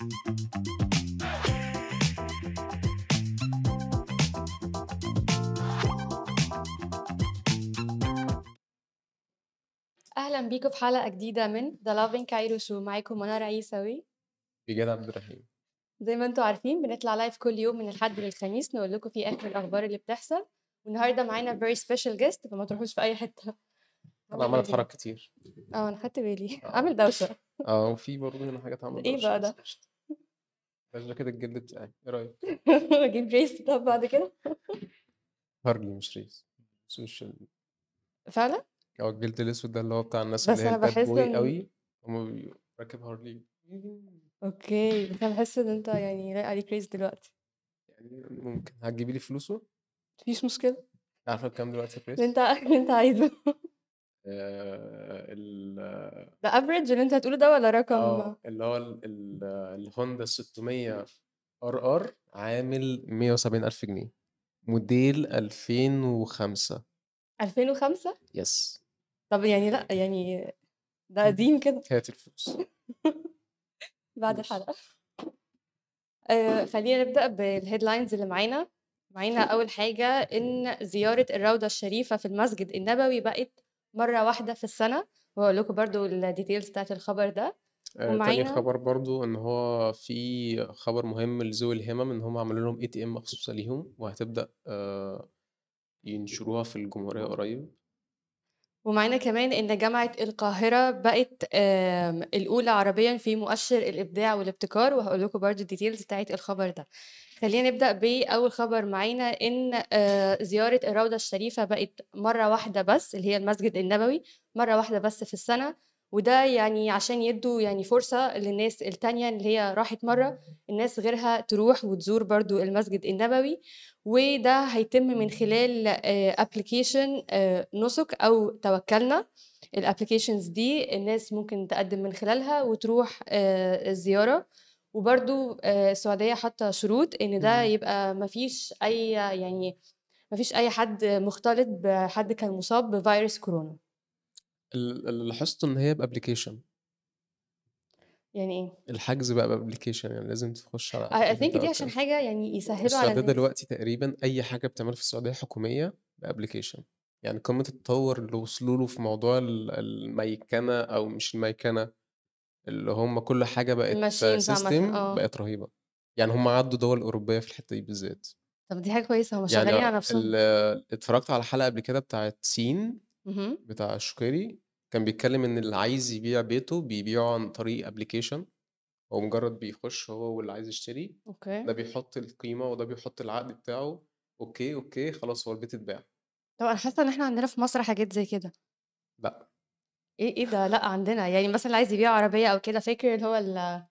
أهلًا بيكم في حلقة جديدة من The Loving Cairo Show معاكم منى رئيساوي. إيجاد عبد الرحيم. زي ما أنتم عارفين بنطلع لايف كل يوم من الحد للخميس نقول لكم فيه آخر الأخبار اللي بتحصل، والنهاردة معانا very special guest فما تروحوش في أي حتة. أنا عمّال أتحرك كتير. آه أنا خدت بالي، آه. عامل دوشة. آه، وفي برضه هنا حاجات عاملة إيه دوشة بقى ده؟ ده جاكيت الجلد بتاعي، إيه رأيك؟ أجيب brace طب بعد كده؟ هارلي مش ريس. سوشيال فعلًا؟ آه، الجلد الأسود ده اللي هو بتاع الناس بس اللي هي باحس boy إن أوي، هُم راكب هارلي. أوكي، بس أنا باحس إن أنت يعني لايق عليك race دلوقتي. يعني ممكن، هتجيبي لي فلوسه؟ ما فيش مشكلة. عارفة بكام دلوقتي اللي الريس؟ أنت اللي أنت عايزه. ال ده average اللي أنت هتقوله ده والّا رقم آه، اللي هو ال ال الهوندا ال600 RR عامل 170.000 جنيه، موديل 2005. 2005؟ Yes. طب يعني لأ، يعني ده قديم كده. هات الفلوس. بعد. الحلقة. آآ خلّينا نبدأ بالheadlines اللي معانا. معانا أول حاجة إن زيارة الروضة الشريفة في المسجد النبوي بقت مرّة واحدة في السنة، وهاقول لكم برضه الdetails بتاعة الخبر ده. تاني ومعانا خبر برضه إن هو في خبر مهم لذوي الهمم، إن هم عملوا لهم ATM مخصوصة ليهم، وهتبدأ آآ ينشروها في الجمهورية قريب. ومعانا كمان إن جامعة القاهرة بقت آمم الأولى عربيًا في مؤشر الإبداع والابتكار، وهاقول لكم برضه الdetails بتاعة الخبر ده. خلّينا نبدأ بأول خبر معانا إن آآ زيارة الروضة الشريفة بقت مرّة واحدة بس، اللي هي المسجد النبوي، مرّة واحدة بس في السنة، وده يعني عشان يدّوا يعني فرصة للناس التانية اللي هي راحت مرّة، الناس غيرها تروح وتزور برضه المسجد النبوي، وده هيتم من خلال آآ application آآ نُسُك أو توكّلنا. الapplications دي الناس ممكن تقدّم من خلالها وتروح آآ الزيارة، وبرضه آآ السعودية حاطة شروط إن ده. يبقى ما فيش أي يعني ما فيش أي حد مختلط بحد كان مصاب بفيروس كورونا. ال اللي لاحظته إن هي بapplication. يعني إيه؟ الحجز بقى بapplication يعني لازم تخش على I application think دي عشان. حاجة يعني يسهّلوا على السعودية الناس. دلوقتي تقريبًا أي حاجة بتتعمل في السعودية حكومية بapplication. يعني قمة التطور اللي وصلوا له في موضوع ال الميكنة أو مش الميكنة، اللي هم كل حاجة بقت system آه. بقت رهيبة. يعني هم عدّوا دول أوروبية في الحتة دي بالذات. طب دي حاجة كويسة، هم يعني شغالين على نفسهم. اتفرجت على حلقة قبل كده بتاعة سين اهم. بتاع الشقيري، كان بيتكلم إن اللي عايز يبيع بيته بيبيعه عن طريق application. هو مجرد بيخش هو واللي عايز يشتري، ده أوكي. بيحط القيمة وده بيحط العقد بتاعه، okay, okay، خلاص هو البيت اتباع. طب أنا حاسة إن إحنا عندنا في مصر حاجات زي كده. لأ. إيه إيه ده؟ لأ عندنا، يعني مثلًا اللي عايز يبيع عربية أو كده فاكر اللي هو ال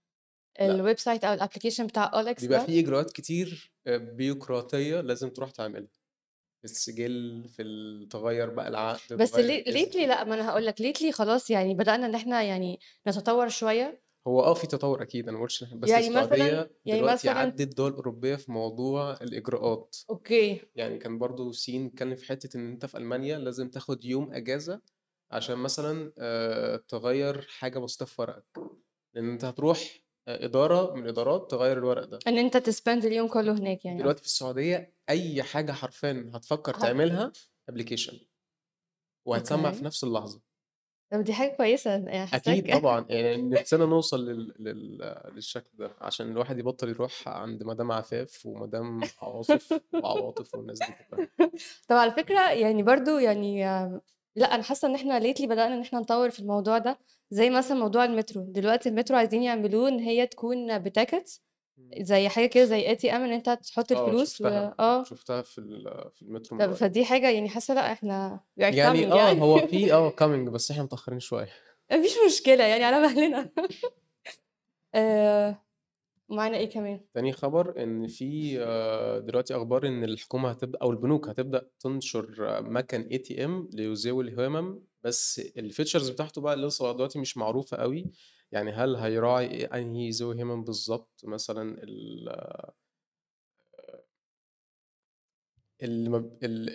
لأ. الwebsite أو الapplication بتاع OLX بيبقى ده؟ في إجراءات كتير آآ بيروقراطية لازم تروح تعملها. في السجل، في ال تغيّر بقى العقد، بس تغيّر ل الاسم. lately لأ، ما أنا هاقول لك lately خلاص يعني بدأنا إن إحنا يعني نتطور شوية. هو آه في تطور أكيد، أنا ما قُلتش بس يعني مثلًا السعودية يعني دلوقتي مثلًا عدِّت دول أوروبية في موضوع الإجراءات. أوكي. يعني كان برضه سين اتكلم في حتة إن أنت في ألمانيا لازم تاخد يوم أجازة عشان مثلًا آآ تغيّر حاجة بسيطة في ورقك، لإن أنت هتروح آآ إدارة من الإدارات تغيّر الورق ده. إن أنت تspend اليوم كله هناك يعني دلوقتي. في السعودية أي حاجة حرفيًا هتفكر هت تعملها application. وهتسمّع في. نفس اللحظة. طب دي حاجة كويسة، يعني أكيد حاساك طبعًا، يعني نفسنا نوصل لل لل للشكل ده، عشان الواحد يبطل يروح عند مدام عفاف ومدام عواصف وعواطف والناس دي كلها. طب على فكرة يعني برضه يعني لأ، أنا حاسة إن إحنا lately بدأنا إن إحنا نطوّر في الموضوع ده، زي مثلًا موضوع المترو، دلوقتي المترو عايزين يعملوه إن هي تكون بtickets إمم. زي حاجة كده زي ATM إن أنت تحط آه الفلوس و شُفتها، آه. شُفتها في ال في المترو طب. فدي حاجة يعني حاسة لأ، إحنا we are يعني coming آه، يعني. هو في آه coming بس إحنا متأخرين شوية. ما فيش مشكلة يعني على مهلنا. آآ ومعانا إيه كمان؟ تاني خبر إن في آآ دلوقتي أخبار إن الحكومة هتبدأ أو البنوك هتبدأ تنشر مَكَن ATM لذوي الهمم، بس الfeatures بتاعته بقى لسه دلوقتي مش معروفة أوي، يعني هل هيراعي أنهي ذوي همم بالضبط مثلًا ال آآ اللي ما ب ال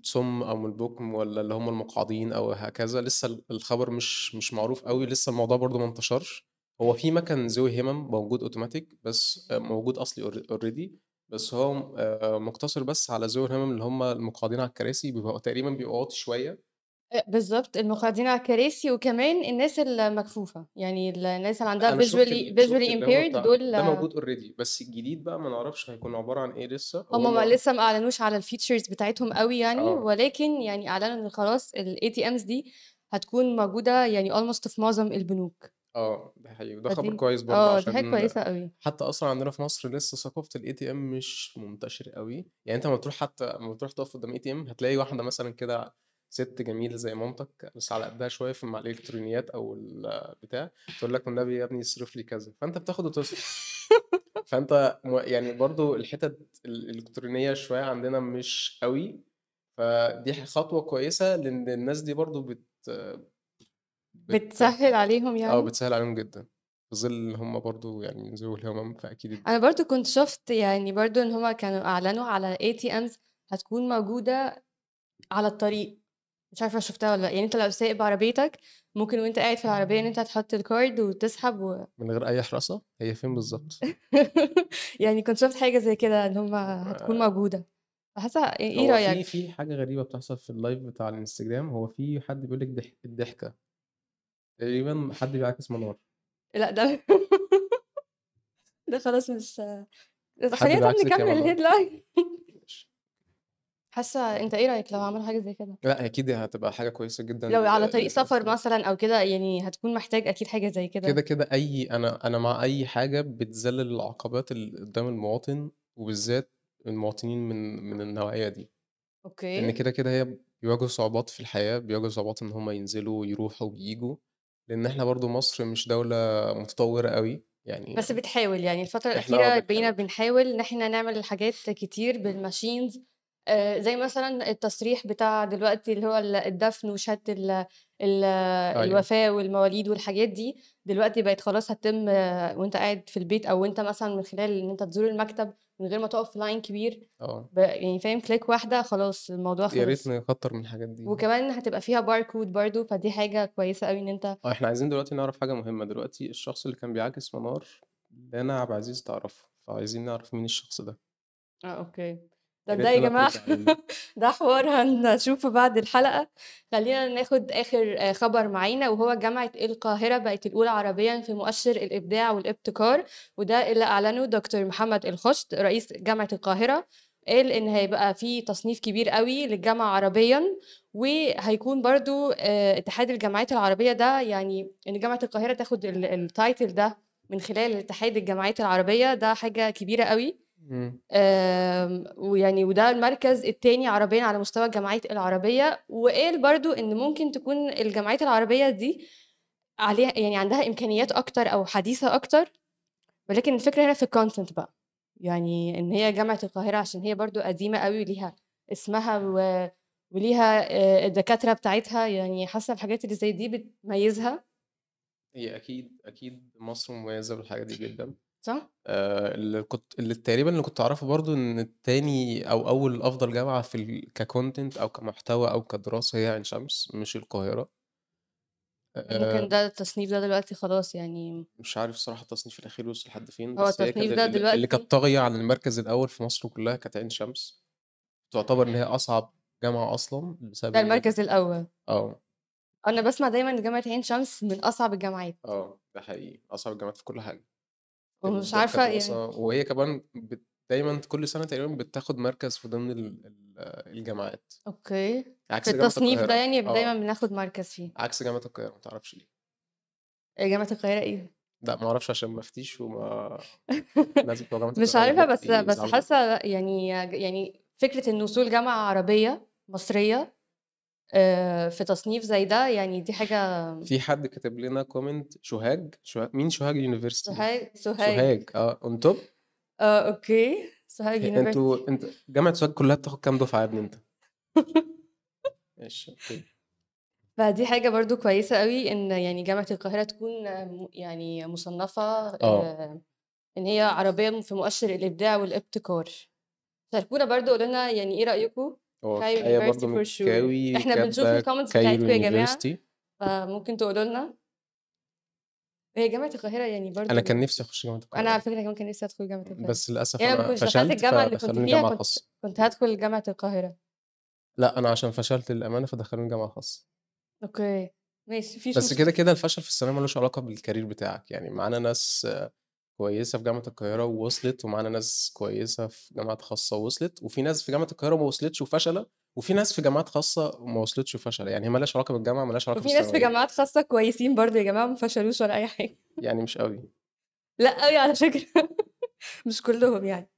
الصُم أو البُكم والّا اللي هم المقعدين أو هكذا، لسه ال الخبر مش مش معروف أوي، لسه الموضوع برضه ما انتشرش، هو في مَكَن ذوي هِمَم موجود أوتوماتيك بس آآ موجود alr already بس هو آآ مُقتصر بس على ذوي الهِمَم اللي هم المقعدين على الكراسي بيبقوا تقريبًا بيبقوا واطي شوية. أ بالضبط، المقعدين على الكراسي وكمان الناس المكفوفة، يعني ال الناس اللي عندها هو impaired بتاع دول ده موجود already بس الجديد بقى ما نعرفش هيكون عبارة عن إيه لسه هم ما لسه ما أعلنوش على الfeatures بتاعتهم أوي يعني، آه. ولكن يعني أعلنوا إن خلاص الATMs دي هتكون موجودة يعني almost في معظم البنوك. آه، ده حقيقي وده خبر فدي كويس برضه آه، دي حاجة عشان كويسة أوي. حتى أصلًا عندنا في مصر لسه ثقافة الATM مش منتشرة أوي، يعني أنت أمّا تروح حتى أمّا بتروح تقف قدام ATM هتلاقي واحدة مثلًا كده سِت جميلة زي مامتك بس على قدها شوية في مع الإلكترونيات أو البتاع، تقول لك والنبي يا ابني اصرف لي كذا، فأنت بتاخد وتصرف. فأنت م يعني برضه الحتت الإلكترونية شوية عندنا مش أوي، فدي ح خطوة كويسة لإن الناس دي برضه بت بتسهِّل عليهم آه، يعني؟ بتسهِّل عليهم جدًا، في ظِل إن هم برضه يعني ذوي الهِمَم فأكيد أنا برضه كنت شُفت يعني برضه إن هم كانوا أعلنوا على ATMs هتكون موجودة على الطريق، مش عارفة شُفتها والّا لأ، يعني أنت لو سايق بعربيتك ممكن وأنت قاعد في العربية إن أنت تحط الcard وتسحب و من غير أي حراسة؟ هي فين بالضبط؟ يعني كنت شُفت حاجة زي كده إن هم هتكون آآ موجودة، فحاسة إ إيه هو في؟ في حاجة غريبة بتحصل في الlive بتاع الإنستجرام، هو في حد بيقول لِك ضح الضحكة. تقريبًا حد بيعاكس منار. لأ ده ده خلاص مش خلّينا طَب يا نكمّل منار. ماشي. حاسة أنت إيه رأيك لو عملوا حاجة زي كده؟ لأ أكيد هتبقى حاجة كويسة جدًا لو على طريق للناس سفر دي. مثلًا أو كده يعني هتكون محتاج أكيد حاجة زي كده، كده. كده أي أنا أنا مع أي حاجة بتذلِّل العقبات اللي قدّام المواطن، وبالذات المواطنين من من النوعية دي. لإن أوكي. كده، كده هي بيواجهوا صعوبات في الحياة، بيواجهوا صعوبات إن هم ينزلوا ويروحوا وييجوا، لإن إحنا برضه مصر مش دولة متطوّرة أوي، يعني بس بتحاول، يعني الفترة إحنا آه الأخيرة بقينا بنحاول. بنحاول إن إحنا نعمل حاجات كتير بالmachines آآ زي مثلًا التصريح بتاع دلوقتي اللي هو ال الدفن ال ال أيوه. الوفاة والمواليد والحاجات دي، دلوقتي بقت خلاص هتتم وأنت قاعد في البيت أو أنت مثلًا من خلال إن أنت تزور المكتب من غير ما تقف في line كبير، آه. ب يعني فاهم click واحدة خلاص الموضوع يا ريت. نكتّر من الحاجات دي. وكمان هتبقى فيها barcode برضه، فدي حاجة كويسة أوي إن أنت آه، إحنا عايزين دلوقتي نعرف حاجة مهمة، دلوقتي الشخص اللي كان بيعاكس منار دانا عبد العزيز تعرفه، فعايزين نعرف مين الشخص ده. آه، okay. ده ريت يا علينا. ده حوار هنشوفه بعد الحلقة، خلّينا ناخد آخر آآ خبر معانا وهو جامعة القاهرة بقت الأولى عربيًا في مؤشر الإبداع والابتكار، وده اللي أعلنه دكتور محمد الخُشت رئيس جامعة القاهرة، قال إن هيبقى في تصنيف كبير أوي للجامعة عربيًا، وهيكون برضه آآ اتحاد الجامعات العربية ده يعني إن جامعة القاهرة تاخد ال الtitle ده من خلال اتحاد الجامعات العربية، ده حاجة كبيرة أوي. ويعني وده المركز التاني عربيًا على مستوى الجامعات العربية، وقال برضه إن ممكن تكون الجامعات العربية دي عليها يعني عندها إمكانيات أكتر أو حديثة أكتر، ولكن الفكرة هنا في الcontent بقى، يعني إن هي جامعة القاهرة عشان هي برضه قديمة أوي وليها اسمها و وليها آآ الدكاترة بتاعتها، يعني حاسة الحاجات اللي زي دي بتميزها. هي أكيد، أكيد مصر مميزة بالحاجة دي جدًا. صح؟ آآ اللي كنت اللي تقريبًا اللي كنت أعرفه برضه إن تاني أو أول أفضل جامعة في ال كcontent أو كمحتوى أو كدراسة هي عين شمس مش القاهرة. ممكن آآ ده التصنيف ده دلوقتي خلاص يعني مش عارف الصراحة التصنيف الأخير وصل لحد فين، هو بس هي التصنيف كانت ده ال اللي دلوقتي كانت طاغية على المركز الأول في مصر كلّها كانت عين شمس. تعتبر إن هي أصعب جامعة أصلًا بسبب ده إن المركز الأول. آه. أنا باسمع دايمًا إن جامعة عين شمس من أصعب الجامعات. آه، ده حقيقي، أصعب الجامعات في كل حاجة. ومش الد عارفة يعني وهي كمان بت دايمًا كل سنة تقريبًا بتاخد مركز في ضمن ال ال الجامعات. أوكي. في عكس جامعة التصنيف ده يعني دايمًا آه. بناخد مركز فيه. عكس جامعة القاهرة ما تعرفش ليه. آآ جامعة القاهرة إيه؟ لأ ما أعرفش عشان ما أفتيش وما بتوع جامعة مش عارفة بس بس لأ يعني يعني فكرة إن وصول جامعة عربية مصرية آآ في تصنيف زي ده يعني دي حاجة في حد كاتب لنا comment سوهاج سوها مين university دي؟ سوهاج سوهاج. سوهاج آه on top آه أوكي. سوهاج أ أنتم university. أنت جامعة سوهاج كلّها بتاخد كام دفعة يا ابني أنت؟ ماشي أوكي. فدي حاجة برضه كويسة أوي إن يعني جامعة القاهرة تكون يعني مصنفة آه. آآ إن هي عربيًا في مؤشر الإبداع والابتكار. شاركونا برضه قولوا لنا يعني إيه رأيكم؟ هو في آية university برضه sure. إحنا بنشوف كايرو بتاعتكم يا university. فممكن تقولوا لنا. هي جامعة القاهرة يعني أنا برضه كان نفسي أخش جامعة أنا على القاهرة فكرة كمان كان نفسي أدخل جامعة القاهرة. بس للأسف يعني أنا كنتش دخلت فشلت الجامعة اللي كنت فيها كنت كنت هادخل جامعة القاهرة. لأ أنا عشان فشلت للأمانة فدخلوني جامعة خاصة. okay. ماشي مفيش بس كده كده الفشل في الثانوية ملوش علاقة بال career بتاعك. يعني معانا ناس كويسة في جامعة القاهرة ووصلت ومعانا ناس كويسة في جامعات خاصة ووصلت وفي ناس في جامعة القاهرة ما وصلتش وفشلة وفي ناس في جامعات خاصة ما وصلتش وفشلة. يعني هي مالهاش علاقة بالجامعة مالهاش علاقة وفي ناس في جامعات خاصة كويسين برضه يا جماعة ما فشلوش ولا أي حاجة. يعني مش قوي. لا قوي على فكرة. مش كلهم يعني.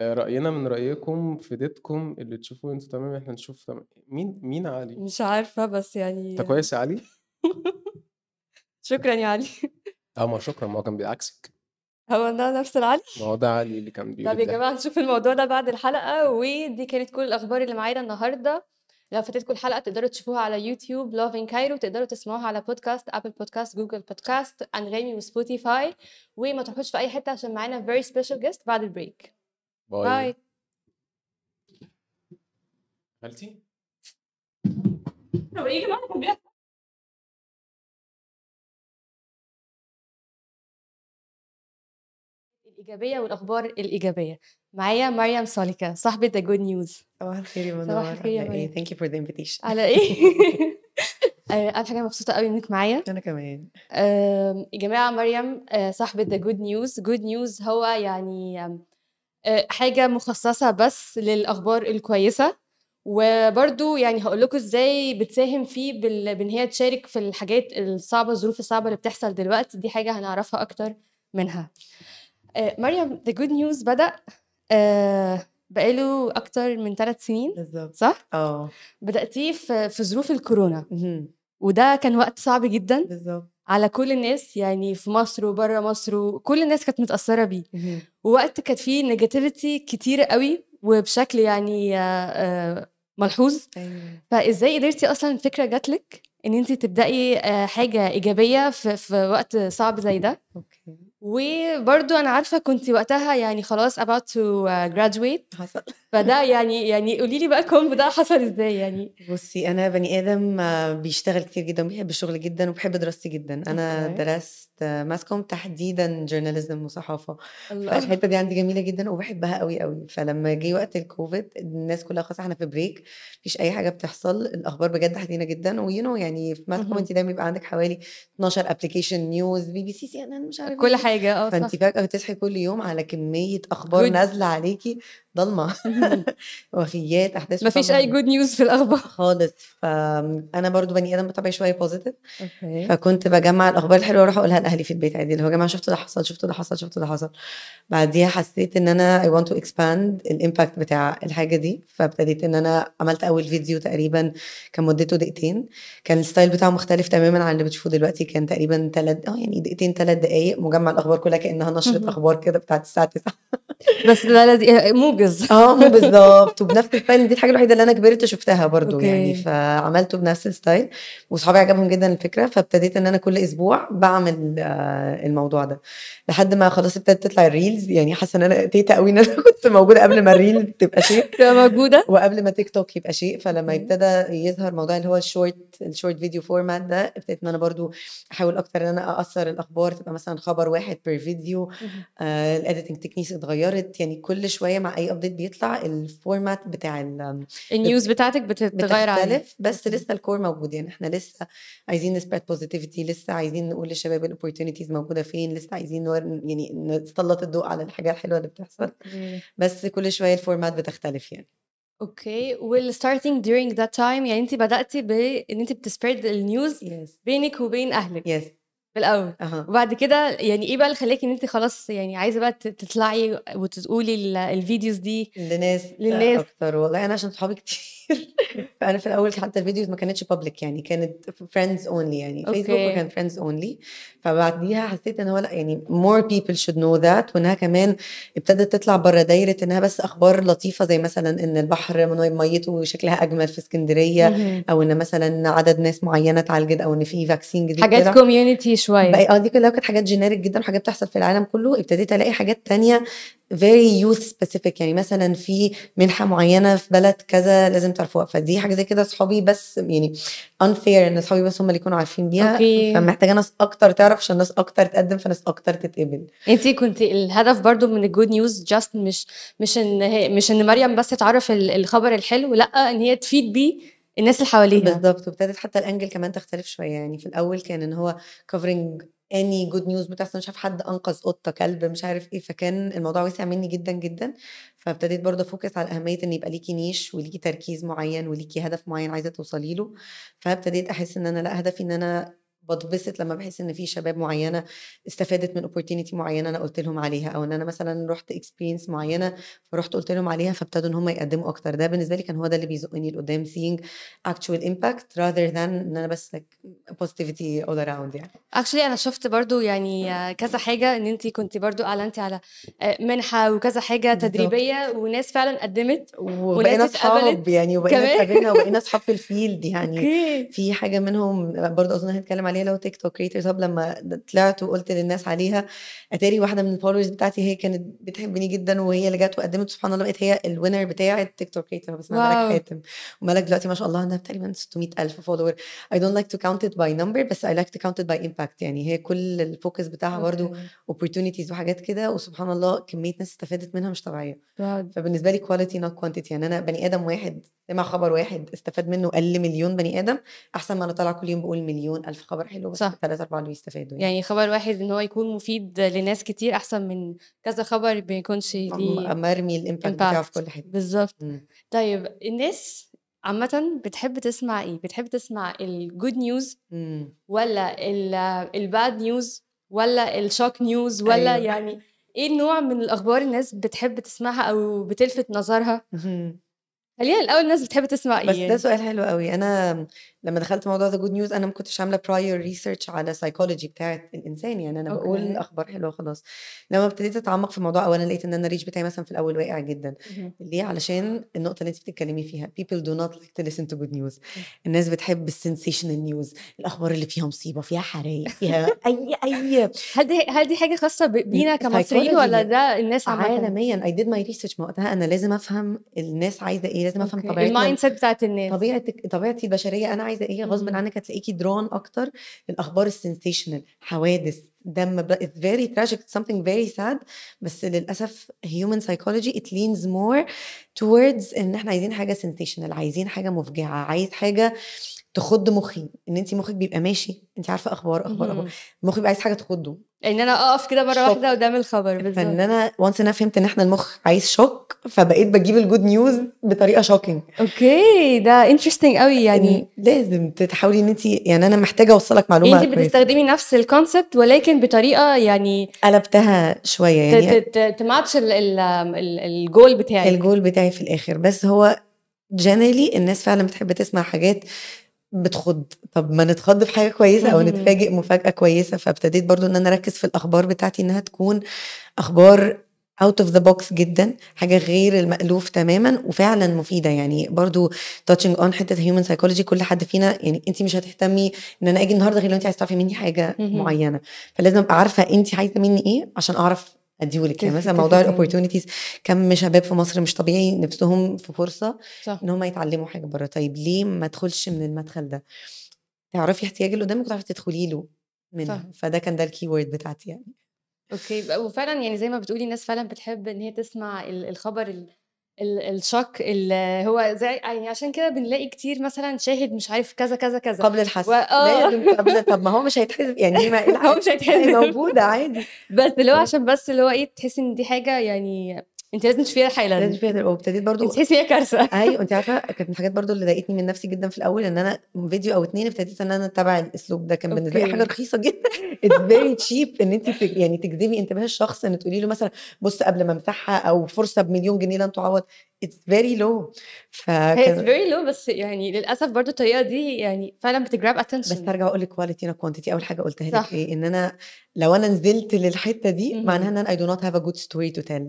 آه، رأينا من رأيكم فديتكم اللي تشوفوه أنتوا تمام إحنا نشوف تمام. مين مين علي؟ مش عارفة بس انت يعني كويس يا علي؟ شكرا يا علي. آه ما شكرا ما هو كان بيعكسك. هو ده نفس العلي ما هو ده علي اللي كان بيقول طب يا جماعة نشوف الموضوع ده بعد الحلقة ودي كانت كل الأخبار اللي معانا النهاردة. لو فاتتكم الحلقة تقدروا تشوفوها على يوتيوب Loving Cairo تقدروا تسمعوها على بودكاست أبل بودكاست جوجل بودكاست أنغامي وسبوتيفاي وما تروحوش في أي حتة عشان معانا very special guest بعد ال break bye. bye خالتي؟ طب إيه يا جماعة؟ الإيجابية والأخبار الإيجابية. معايا مريم سالكة صاحبة The Good News. صباح الخير يا صباح منور الخير يا على إيه؟ thank you for the invitation. على إيه؟ آه، أول حاجة مبسوطة قوي إنك معايا. أنا كمان. يا جماعة مريم آه، صاحبة The Good News. Good News هو يعني آه، حاجة مخصصة بس للأخبار الكويسة. وبرضو يعني هقول لكم إزاي بتساهم فيه بال... بإن هي تشارك في الحاجات الصعبة الظروف الصعبة اللي بتحصل دلوقتي. دي حاجة هنعرفها أكتر منها. مريم The Good News بدأ آه، بقاله أكتر من ثلاث سنين بالظبط. صح؟ آه. بدأتيه في في ظروف الكورونا. وده كان وقت صعب جدا بالظبط. على كل الناس يعني في مصر وبره مصر وكل الناس كانت متأثرة بيه. ووقت كانت فيه negativity كتير قوي وبشكل يعني آه، آه، ملحوظ. أيوه. فإزاي قدرتي أصلا الفكرة جات لك إن انت تبدأي آه، حاجة إيجابية في, في وقت صعب زي ده؟ okay. وبرضو أنا عارفة كنت وقتها يعني خلاص about to uh, graduate. حصل. فده يعني يعني قولي لي بقى ال combo ده حصل إزاي يعني؟ بصي أنا بني آدم آه، بيشتغل كتير جدا وبيحب الشغل جدا وبحب دراستي جدا. أنا okay. درست mass comm تحديدا journalism وصحافة. الله. فالحتة دي عندي جميلة جدا وبحبها قوي قوي فلما جه وقت الكوفيد الناس كلها خلاص إحنا في break مفيش أي حاجة بتحصل. الأخبار بجد حزينة جدا. و you يعني في mass comm. انت دايما بيبقى عندك حوالي 12 application news BBC CNN مش عارف كل إيه. حاجة آه فانت فجأة بتصحي كل يوم على كمية أخبار. نازلة عليكي ضلمة. وفيات أحداث مفيش أي good news في الأخبار. خالص. فانا برضو بني آدم بطبعي شوية positive فكنت بجمع الأخبار الحلوة وأروح أقولها لأهلي في البيت عادي اللي هو يا جماعة شفتوا ده حصل شفتوا ده حصل شفتوا ده حصل. بعديها حسيت إن أنا I want to expand ال impact بتاع الحاجة دي فابتديت إن أنا عملت أول فيديو تقريبا كان مدته دقيقتين. كان ال style بتاعه مختلف تماما عن اللي بتشوفوه دلوقتي كان تقريبا ثلاث آه يعني دقيقتين ثلاث دقائق مجمع الأخبار كلها كأنها نشرة. أخبار كده بتاعت الساعة 9 بس ده لذيذ موجز آه مو بالظبط. وبنفس ال style دي الحاجة الوحيدة اللي أنا كبرت شفتها برضو يعني. okay فعملته بنفس ال style واصحابي عجبهم جدا الفكرة فابتديت إن أنا كل أسبوع بعمل آه، الموضوع ده. لحد ما خلاص ابتدت تطلع ال reels يعني حاسة إن أنا تيتا قوي إن أنا كنت موجودة قبل ما ال reels تبقى شيء. تبقى موجودة؟ وقبل ما تيك توك يبقى شيء. فلما ابتدى يظهر موضوع اللي هو الشورت ال short video format ده ابتديت إن أنا برضو أحاول أكتر إن أنا أقصر الأخبار تبقى مثلا خبر واحد per video. آه ال editing techniques اتغيرت. يعني كل شوية مع أي update بيطلع ال format بتاع ال- news بتاعتك بتتغير بتختلف بس لسه ال core موجود. يعني إحنا لسه عايزين ن spread positivity لسه عايزين نقول للشباب ال opportunities موجودة فين لسه عايزين نور يعني نسلط الضوء على الحاجة الحلوة اللي بتحصل. بس كل شوية ال format بتختلف يعني. Okay. وال starting during that time يعني أنت بدأتي بان أنت بت spread ال news yes بينك وبين أهلك. Yes في الأول. أها. وبعد كده يعني إيه بقى اللي خلاكي إن انت خلاص يعني عايزة بقى تطلعي وتقولي ال- videos دي لناس للناس؟ أكتر؟ والله أنا عشان صحابي كتير. فأنا في الأول حتى ال videos ما كانتش public يعني كانت friends only يعني. فيسبوك وكان friends only فبعديها حسيت إن هو لأ يعني more people should know that. وإنها كمان ابتدت تطلع بره دايرة إنها بس أخبار لطيفة زي مثلا إن البحر ميته شكلها أجمل في اسكندرية. أو إن مثلا عدد ناس معينة اتعالجت أو إن في vaccine جديد حاجات community شوية. آه دي كلها كانت حاجات generic جدا وحاجات بتحصل في العالم كله. ابتديت ألاقي حاجات تانية very youth specific. يعني مثلا في منحة معينة في بلد كذا لازم تعرفوها. فدي حاجة زي كده صحابي بس يعني unfair إن صحابي بس هم اللي يكونوا عارفين بيها. Okay. فمحتاجة ناس أكتر تعرف عشان ناس أكتر تقدم فناس أكتر تتقبل. انت كنت الهدف برضو من ال good news just مش مش إن مش إن مريم بس تعرف ال- الخبر الحلو لأ إن هي تفيد بيه الناس اللي حواليها. بالظبط وابتدت حتى ال angle كمان تختلف شوية. يعني في الأول كان إن هو covering any good news بتحصل مش عارف حد أنقذ قطة كلب مش عارف إيه فكان الموضوع وسع مني جدا جدا. فابتديت برضه أ focus على أهمية إن يبقى ليكي niche وليكي تركيز معين وليكي هدف معين عايزة توصلي له. فابتديت أحس إن أنا لأ هدفي إن أنا بتبسط لما بحس إن في شباب معينة استفادت من opportunity معينة أنا قلت لهم عليها أو إن أنا مثلا رحت experience معينة فرحت قلت لهم عليها فابتدوا إن هم يقدموا أكتر ده بالنسبة لي كان هو ده اللي بيزقني لقدام seeing actual impact rather than إن أنا بس like positivity all around يعني اكشلي أنا شفت برضو يعني كذا حاجة إن انت كنت برضو أعلنتي على منحة وكذا حاجة. تدريبية وناس فعلا قدمت وبقينا أصحاب يعني وبقينا. اتقابلنا وبقينا أصحاب في ال field يعني في حاجة منهم برضه أظن هنتكلم عليها لو تيك توك Creators Hub لما طلعت وقلت للناس عليها أتاري واحدة من ال followers بتاعتي هي كانت بتحبني جدا وهي اللي جت وقدمت سبحان الله بقت هي ال winner بتاع التيك توك Creator wow. ملك حاتم وملك دلوقتي ما شاء الله عندها تقريبا 600 ألف follower I don't like to count it by number بس I like to count it by impact يعني هي كل ال focus بتاعها برضه okay. opportunities وحاجات كده وسبحان الله كمية ناس استفادت منها مش طبيعية. فبالنسبة لي quality not quantity يعني أنا بني آدم واحد سمع خبر واحد استفاد منه قل مليون بني آدم أحسن ما أنا طالعة كل يوم بقول مليون ألف خبر حلو بس صح. ثلاثة أربعة اللي بيستفادوا يعني, يعني خبر واحد إن هو يكون مفيد لناس كتير أحسن من كذا خبر ما يكونش ليه أما ارمي ال impact بتاعه في. كل حتة بالظبط. طيب الناس عامة بتحب تسمع إيه؟ بتحب تسمع ال good news. ولا ال bad news ولا ال shock news ولا أيوة. يعني إيه النوع من الأخبار الناس بتحب تسمعها أو بتلفت نظرها؟ خلينا الأول الناس بتحب تسمع إيه؟ بس ده؟ سؤال حلو قوي أنا لما دخلت موضوع the good news أنا ما كنتش عاملة prior research على سايكولوجي بتاعت الإنسان يعني أنا بقول okay. أخبار حلوة وخلاص لما ابتديت أتعمق في الموضوع اولا لقيت إن أنا ال reach بتاعي مثلا في الأول واقع جدا. ليه علشان النقطة اللي أنت بتتكلمي فيها people do not like to listen to good news الناس بتحب ال sensational news الأخبار اللي فيها مصيبة فيها حرايق فيها أي أي هل دي هل دي حاجة خاصة ب- بينا كمصريين ولا. ده الناس عامة؟ عالميا I did my research ما وقتها أنا لازم أفهم الناس عايزة لازم أفهم okay. طبيعتنا ال mindset بتاعت الناس. طبيعة طبيعتي البشرية. أنا عايزة إيه؟ غصب. عنك هتلاقيكي drawn أكتر للأخبار ال sensational حوادث دم very tragic. It's something very sad. بس للأسف human psychology it leans more towards إن إحنا عايزين حاجة sensational عايزين حاجة مفجعة عايز حاجة تخض مخي. إن انت مخك بيبقى ماشي. انت عارفة أخبار أخبار مهم. مخي بيبقى عايز حاجة تخضه. ان أنا أقف كده مرة shock. واحدة قدام الخبر فان بالظبط أنا once أنا فهمت إن إحنا المخ عايز shock فبقيت بجيب ال good news بطريقة shocking okay ده interesting قوي يعني. يعني لازم تحاولي إن انت يعني أنا محتاجة أوصلك معلومة انت. بتستخدمي نفس ال concept ولكن بطريقة يعني قلبتها شوية يعني تماتش ال- ال- ال- الجول بتاعك. الجول بتاعي في الآخر. بس هو Generally الناس فعلا بتحب تسمع حاجات بتخض طب ما نتخض في حاجة كويسة أو. نتفاجئ مفاجأة كويسة فابتديت برضو إن أنا أركز في الأخبار بتاعتي إنها تكون أخبار out of the box جدا حاجة غير المألوف تماما وفعلا مفيدة يعني برضو touching on حتة human psychology كل حد فينا يعني انت مش هتهتمي إن أنا أجي النهارده غير لو انت عايزه تعرفي مني حاجة. معينة فلازم أبقى عارفة انت عايزة مني إيه عشان أعرف اديهولك يعني مثلا موضوع. ال opportunities كم شباب في مصر مش طبيعي نفسهم في فرصة صح. إن هم يتعلموا حاجة بره طيب ليه ما ادخلش من المدخل ده؟ تعرفي احتياج اللي قدامك وتعرفي تدخلي له منه صح. فده كان ده ال keyword بتاعتي يعني. Okay. وفعلا يعني زي ما بتقولي الناس فعلا بتحب إن هي تسمع ال- الخبر ال- ال- shock اللي هو زي يعني عشان كده بنلاقي كتير مثلا شاهد مش عارف كذا كذا كذا قبل الحذف و- آه. لازم قبل طب ما هو مش هيتحذف يعني ما هو مش هيتحذف. موجودة عادي بس اللي هو عشان بس اللي هو إيه تحسي إن دي حاجة يعني انت لازم تشوفيها حالا. لازم فيها وابتديت برضو تحسي هي كارثة. أيوه انت عارفة كانت من الحاجات برضو اللي ضايقتني من نفسي جدا في الأول إن أنا فيديو أو اتنين ابتديت إن أنا اتبع الأسلوب ده. كان بالنسبة لي. حاجة رخيصة جدا. it's very cheap إن أنت يعني تجذبي انتباه الشخص إن تقولي له مثلا بص قبل ما أمسحها أو فرصة بمليون جنيه لن تعوض. it's very low فكان very low بس يعني للأسف برضو الطريقة دي يعني فعلا بت grab the attention أرجع أقول لك quality not quantity أول حاجة قلتها لك. إيه؟ إن أنا لو أنا نزلت للحتة دي. معناها إن أنا I do not have a good story to tell.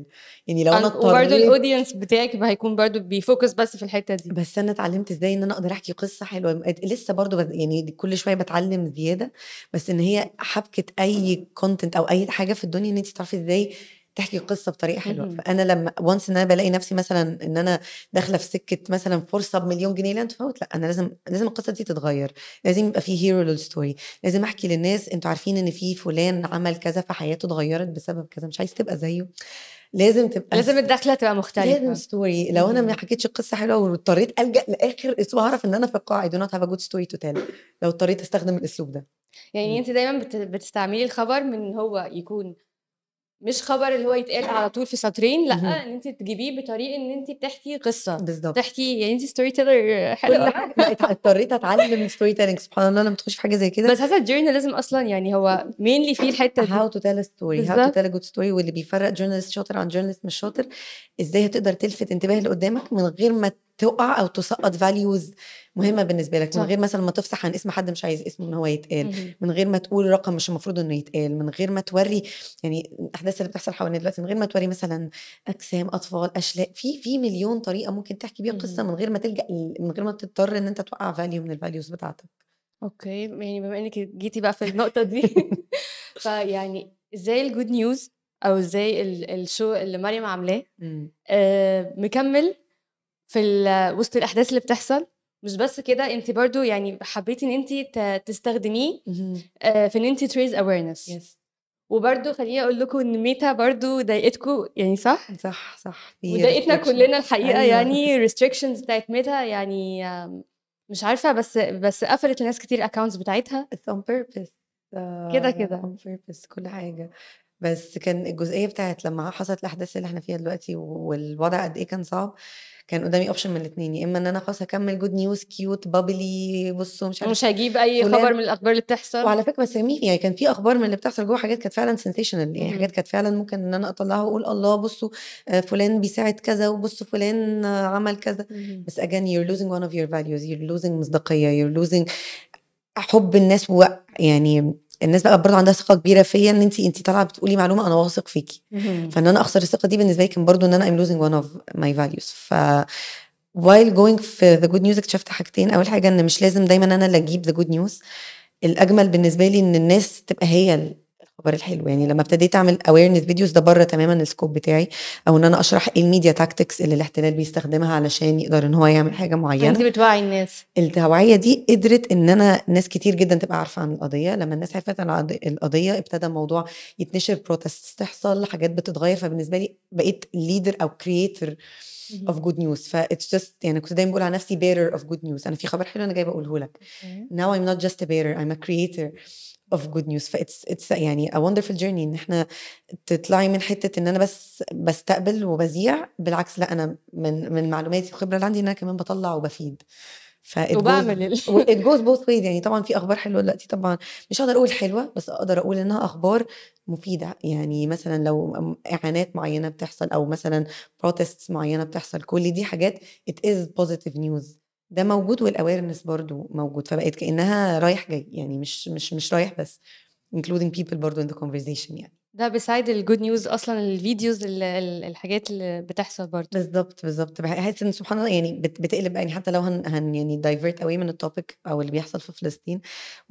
يعني لو أنا اضطريت ال audience بتاعك هيكون برضو بي focus بس في الحتة دي. بس أنا اتعلمت إزاي إن أنا أقدر أحكي قصة حلوة. لسه بد... يعني كل شوية بتعلم زيادة بس إن هي حبكة أي content أو أي حاجة في الدنيا إن انت تعرفي إزاي تحكي قصة بطريقة حلوة. فأنا لما once إن أنا بلاقي نفسي مثلا إن أنا داخلة في سكة مثلا فرصه بمليون جنيه لا تفوت لا أنا لازم لازم القصة دي تتغير. لازم يبقى في hero لل story لازم أحكي للناس أنتوا عارفين إن في فلان عمل كذا فحياته اتغيرت بسبب كذا مش عايز تبقى زيه. لازم تبقى لازم الدخلة تبقى لازم مختلفه story لو أنا ما. حكيتش قصة حلوة واضطريت ألجأ لآخر اسلوب هعرف إن أنا في القاعة. Do not have a good story to tell. لو اضطريت أستخدم الأسلوب ده. يعني. أنت دايما بت... بتستعملي الخبر من هو يكون مش خبر اللي هو يتقال على طول في سطرين لأ. إن انت تجيبيه بطريقة إن انت بتحكي قصة. بالظبط. تحكي يعني انت story teller حلوة اضطريت أتعلم story telling سبحان الله لما تخش في حاجة زي كده. بس حاسة ال journalism أصلا يعني هو mainly فيه الحتة دي. A story. How to بالظبط. tell a good story واللي بيفرق journalist شاطر عن journalist مش شاطر. إزاي هتقدر تلفت انتباه اللي قدامك من غير ما تقع أو تسقط values مهمة بالنسبة لك من غير مثلا ما تفصح عن اسم حد مش عايز اسمه إن هو يتقال. من غير ما تقول رقم مش المفروض إنه يتقال من غير ما توري يعني الأحداث اللي بتحصل حوالينا دلوقتي من غير ما توري مثلا أجسام أطفال أشلاء في في مليون طريقة ممكن تحكي بيها قصة. من غير ما تلجأ من غير ما تضطر إن أنت توقع value من ال values بتاعتك okay يعني بما إنك جيتي بقى في النقطة دي فيعني إزاي ال good news أو إزاي ال- ال show اللي مريم عاملاه. آه، مكمل في وسط الأحداث اللي بتحصل. مش بس كده انت برضو يعني حبيتي إن انت تستخدميه. آه، في إن انت ت raise awareness yes وبرضو خليني أقول لكم إن ميتا برضو ضايقتكم يعني صح؟ صح صح. وضايقتنا كلنا الحقيقة أيوه. يعني restrictions بتاعت ميتا يعني مش عارفة بس بس قفلت لناس كتير ال accounts بتاعتها. It's on purpose. كده آه كده. on purpose كل حاجة. بس كان الجزئية بتاعت لما حصلت الأحداث اللي إحنا فيها دلوقتي والوضع قد إيه كان صعب كان قدامي option من الاثنين يا إما إن أنا خلاص هكمل good news cute bubbly بصوا مش عارف مش هجيب أي فلان خبر من الأخبار اللي بتحصل وعلى فكرة بس يعني كان في أخبار من اللي بتحصل جوه حاجات كانت فعلا سنسيشنال يعني. حاجات كانت فعلا ممكن إن أنا أطلعها وأقول الله بصوا آه، فلان بيساعد كذا وبصوا فلان آه، عمل كذا. بس again you're losing one of your values you're losing مصداقية you're losing حب الناس و يعني الناس بقى برضه عندها ثقة كبيرة فيا إن انت انت طالعة بتقولي معلومة أنا واثق فيكي. فإن أنا أخسر الثقة دي بالنسبة لي كان برضه إن أنا I'm losing one of my values. ف while going في the good news اكتشفت حاجتين. أول حاجة إن مش لازم دايما أنا اللي أجيب the good news. الأجمل بالنسبة لي إن الناس تبقى هي الخبر الحلو يعني لما ابتديت أعمل awareness videos ده بره تماما ال scope بتاعي أو إن أنا أشرح إيه ال media tactics اللي الاحتلال بيستخدمها علشان يقدر إن هو يعمل حاجة انت معينة. بتوعي الناس. التوعيه دي قدرت إن أنا ناس كتير جدا تبقى عارفة عن القضية. لما الناس عرفت عن القض- القضية ابتدى الموضوع يتنشر protest تحصل حاجات بتتغير. فبالنسبة لي بقيت leader أو creator of مهم. good news. ف it's just يعني كنت دايما بقول على نفسي bearer of good news. أنا في خبر حلو أنا جايبه أقوله لك. now I'm not just a bearer I'm a of good news. ف it's it's يعني a wonderful journey إن إحنا تطلعي من حتة إن أنا بس بستقبل وبذيع بالعكس لأ أنا من من معلوماتي والخبره اللي عندي إن أنا كمان بطلع وبفيد. ف it goes وبعمل goes both ways. يعني طبعا في أخبار حلوة دلوقتي طبعا مش هقدر أقول حلوة بس أقدر أقول إنها أخبار مفيدة. يعني مثلا لو إعانات معينة بتحصل أو مثلا protests معينة بتحصل كل دي حاجات it is positive news. ده موجود وال awareness برضو موجود فبقت كأنها رايح جاي يعني مش مش مش رايح بس including people برضو in the conversation يعني. ده beside ال good news أصلا ال videos ال- ال- الحاجات اللي بتحصل برضه. بالظبط بالظبط. بحس إن سبحان الله يعني بت- بتقلب يعني حتى لو هن, هن يعني divert قوي من ال topic أو اللي بيحصل في فلسطين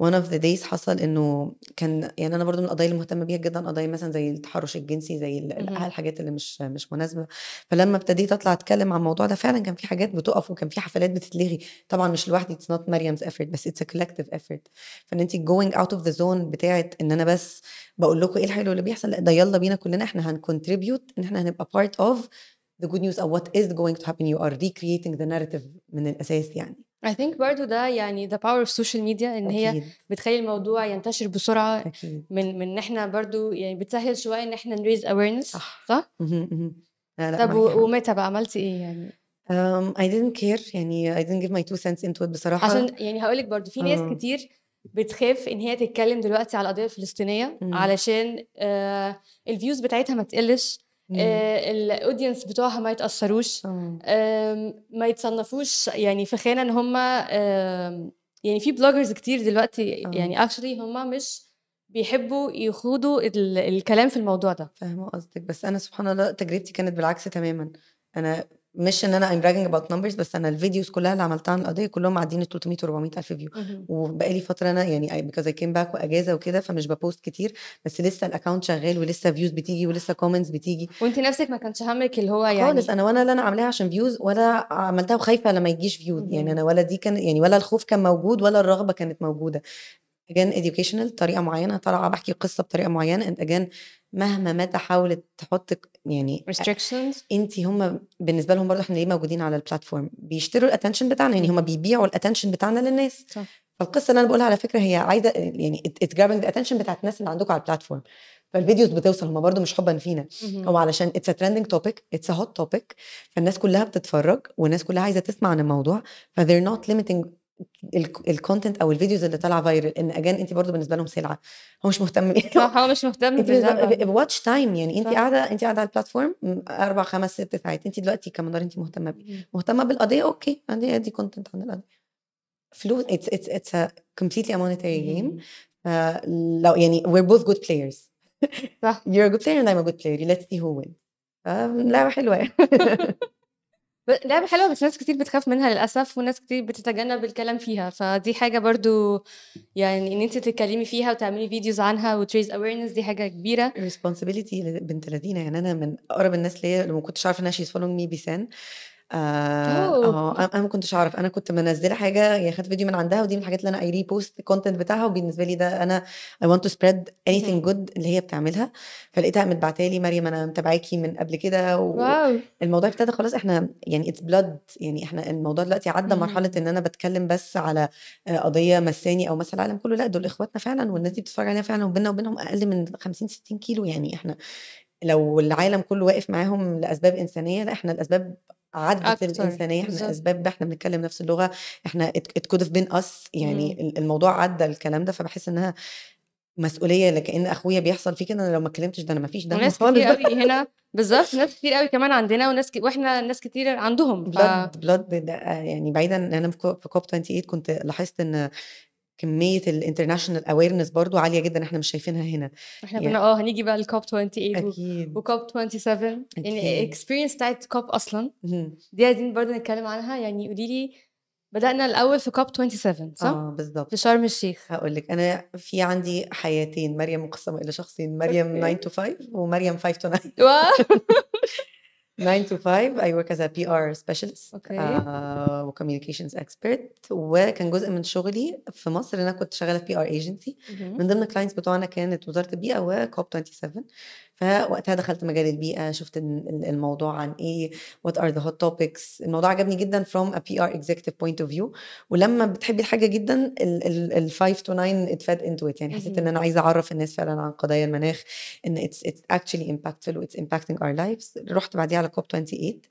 one of the days حصل إنه كان يعني أنا برضو من القضايا اللي مهتمة بيها جدا قضايا مثلا زي التحرش الجنسي زي ال-. الحاجات اللي مش مش مناسبة. فلما ابتديت أطلع أتكلم عن الموضوع ده فعلا كان في حاجات بتقف وكان في حفلات بتتلغي. طبعا مش لوحدي it's not مريم's effort بس it's a collective effort. فإن انت going out of the zone بتاعت إن أنا بس بقول لكم إيه الحلو اللي بيحصل لأ ده يلا بينا كلنا إحنا هنكونتريبيوت إن إحنا هنبقى part of the good news أو what is going to happen. You are recreating the narrative من الأساس يعني. I think برضو ده يعني the power of social media إن هي أكيد. بتخلي الموضوع ينتشر بسرعة أكيد. من من إن إحنا برضو يعني بتسهل شوية إن إحنا نريز awareness صح. صح؟ لا لا طب ومتى بقى عملتي إيه يعني؟ um, I didn't care يعني I didn't give my two cents into it بصراحة. عشان يعني هقولك برضو في ناس آه كتير بتخاف إن هي تتكلم دلوقتي على القضية الفلسطينية مم. علشان آه ال views بتاعتها ما تقلش مم. آه ال audience بتوعها ما يتأثروش آه آم، ما يتصنفوش يعني في خانة إن هم آم، يعني في bloggers كتير دلوقتي آه يعني actually هم مش بيحبوا يخوضوا ال- الكلام في الموضوع ده فاهمة قصدك بس أنا سبحان الله تجربتي كانت بالعكس تماما أنا مش إن أنا I'm bragging about numbers بس أنا ال videos كلها اللي عملتها عن القضية كلهم معديين ال300 و400 ألف view اهم. وبقى لي فترة أنا يعني because I came back وأجازة وكده فمش بب post كتير بس لسه ال account شغال ولسه views بتيجي ولسه comments بتيجي وأنتِ نفسِك ما كانش هَمِّك اللي هو خالص يعني أنا ولا اللي أنا عاملاها عشان views ولا عملتها وخايفة لما يجيش views يعني اهم. أنا ولا دي كان يعني ولا الخوف كان موجود ولا الرغبة كانت موجودة again educational طريقة معينة. طالعة باحكي قصة بطريقة معينة. And again مهما متى حاولت تحط يعني restrictions. انت هم بالنسبة لهم برضه إحنا ليه موجودين على ال platform بيشتروا ال attention بتاعنا. يعني هم بيبيعوا ال attention بتاعنا للناس. صح. فالقصة اللي أنا بقولها على فكرة هي عايزة يعني it's grabbing the attention بتاعت الناس اللي عندكم على ال platform فال videos بتوصل. هم برضه مش حبا فينا. هو علشان it's trending topic it's hot topic فالناس كلها بتتفرج والناس كلها عايزة تسمع عن الموضوع. ف they're not limiting ال content أو ال videos اللي طالعة viral إن again انت برضه بالنسبة لهم سلعة. هو مش مهتم صح هو مش مهتم watch time يعني انت. قاعدة انت قاعدة على ال platform أربع خمس ست ساعات. انت دلوقتي كمدار انت مهتمة بيه. مهتمة بالقضية؟ okay. عندي ادي content عن القضية. فلوس it's it's it's a monetary game. اهم. لو يعني we're both good players. صح. you're a good player and I'm a good player. Let's see who wins. لعبة حلوة. لعبة حلوة بس ناس كتير بتخاف منها للأسف وناس كتير بتتجنب الكلام فيها فدي حاجة برضه يعني إن أنتِ تتكلمي فيها وتعملي videos عنها وتraise awareness دي حاجة كبيرة. Responsibility بنت لذينة يعني أنا من أقرب الناس ليا اللي ما كنتش عارفة إنها she's following me بيسان. أوه. آه، أنا أنا ما كنتش أعرف أنا كنت منزلة حاجة يعني خدت فيديو من عندها ودي من الحاجات اللي أنا I repost ال content بتاعها وبالنسبة لي ده أنا I want to spread anything اهم. good اللي هي بتعملها فلقيتها متبعتها لي مريم أنا متابعاكي من قبل كده! والموضوع ابتدى خلاص إحنا يعني اتس بلاد يعني إحنا الموضوع دلوقتي عدى مرحلة. إن أنا بتكلم بس على آه، قضية مساني أو مثلا العالم كله لأ دول إخواتنا فعلا والناس دي بتتفرج عليها فعلا وبيننا وبينهم أقل من 50 60 كيلو يعني إحنا لو العالم كله واقف معاهم لأسباب إنسانية لأ إحنا الأسباب عدت أكتر الانسانيه إحنا. الأسباب إحنا بنتكلم نفس اللغة إحنا it could have been us يعني. ال- الموضوع عدى الكلام ده فبحس إنها مسؤولية لكأن أخويا بيحصل فيه كده أنا لو ما اتكلمتش ده أنا ما فيش دم وناس كتير بقى أوي هنا بالضبط ناس كتير أوي كمان عندنا وناس ك وإحنا ناس كتير عندهم ف بلاد بلاد ده يعني بعيدا ان أنا في COP 28 كنت لاحظت إن كمية ال international awareness برضو عالية جدا إحنا مش شايفينها هنا. يعني كنا آه هنيجي بقى لCOP 28 و أكيد. وCOP 27 يعني بتاعة COP أصلًا. مهم. دي عايزين برضه نتكلم عنها. يعني قولي لي بدأنا الأول في COP 27 صح؟ آه بالظبط في شرم الشيخ. هقول لك أنا في عندي حياتين مريم مقسمة إلى شخصين مريم 9 أوكي. to 5 ومريم 5 to 9 واو! 9 to 5 I work as a PR specialist أوكي. uh, و communications expert وكان جزء من شغلي في مصر إن أنا كنت شغالة في PR agency. من ضمن ال clients بتوعنا كانت وزارة البيئة و COP 27 فوقتها دخلت مجال البيئة شفت ال- ال- الموضوع عن إيه what are the hot topics. الموضوع عجبني جدا from a PR executive point of view. ولما بتحبي الحاجة جدا ال ال ال 5 to 9 it fed into it. يعني حسيت إن. أنا عايزة أعرف الناس فعلا عن قضايا المناخ إن it's it's actually impactful و it's impacting our lives. رحت بعديها على COP 28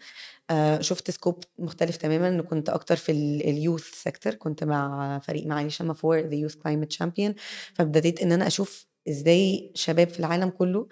آه شفت scope مختلف تماما. كنت أكتر في ال youth sector كنت مع فريق معالي شما for the youth climate champion فابتديت إن أنا أشوف إزاي شباب في العالم كله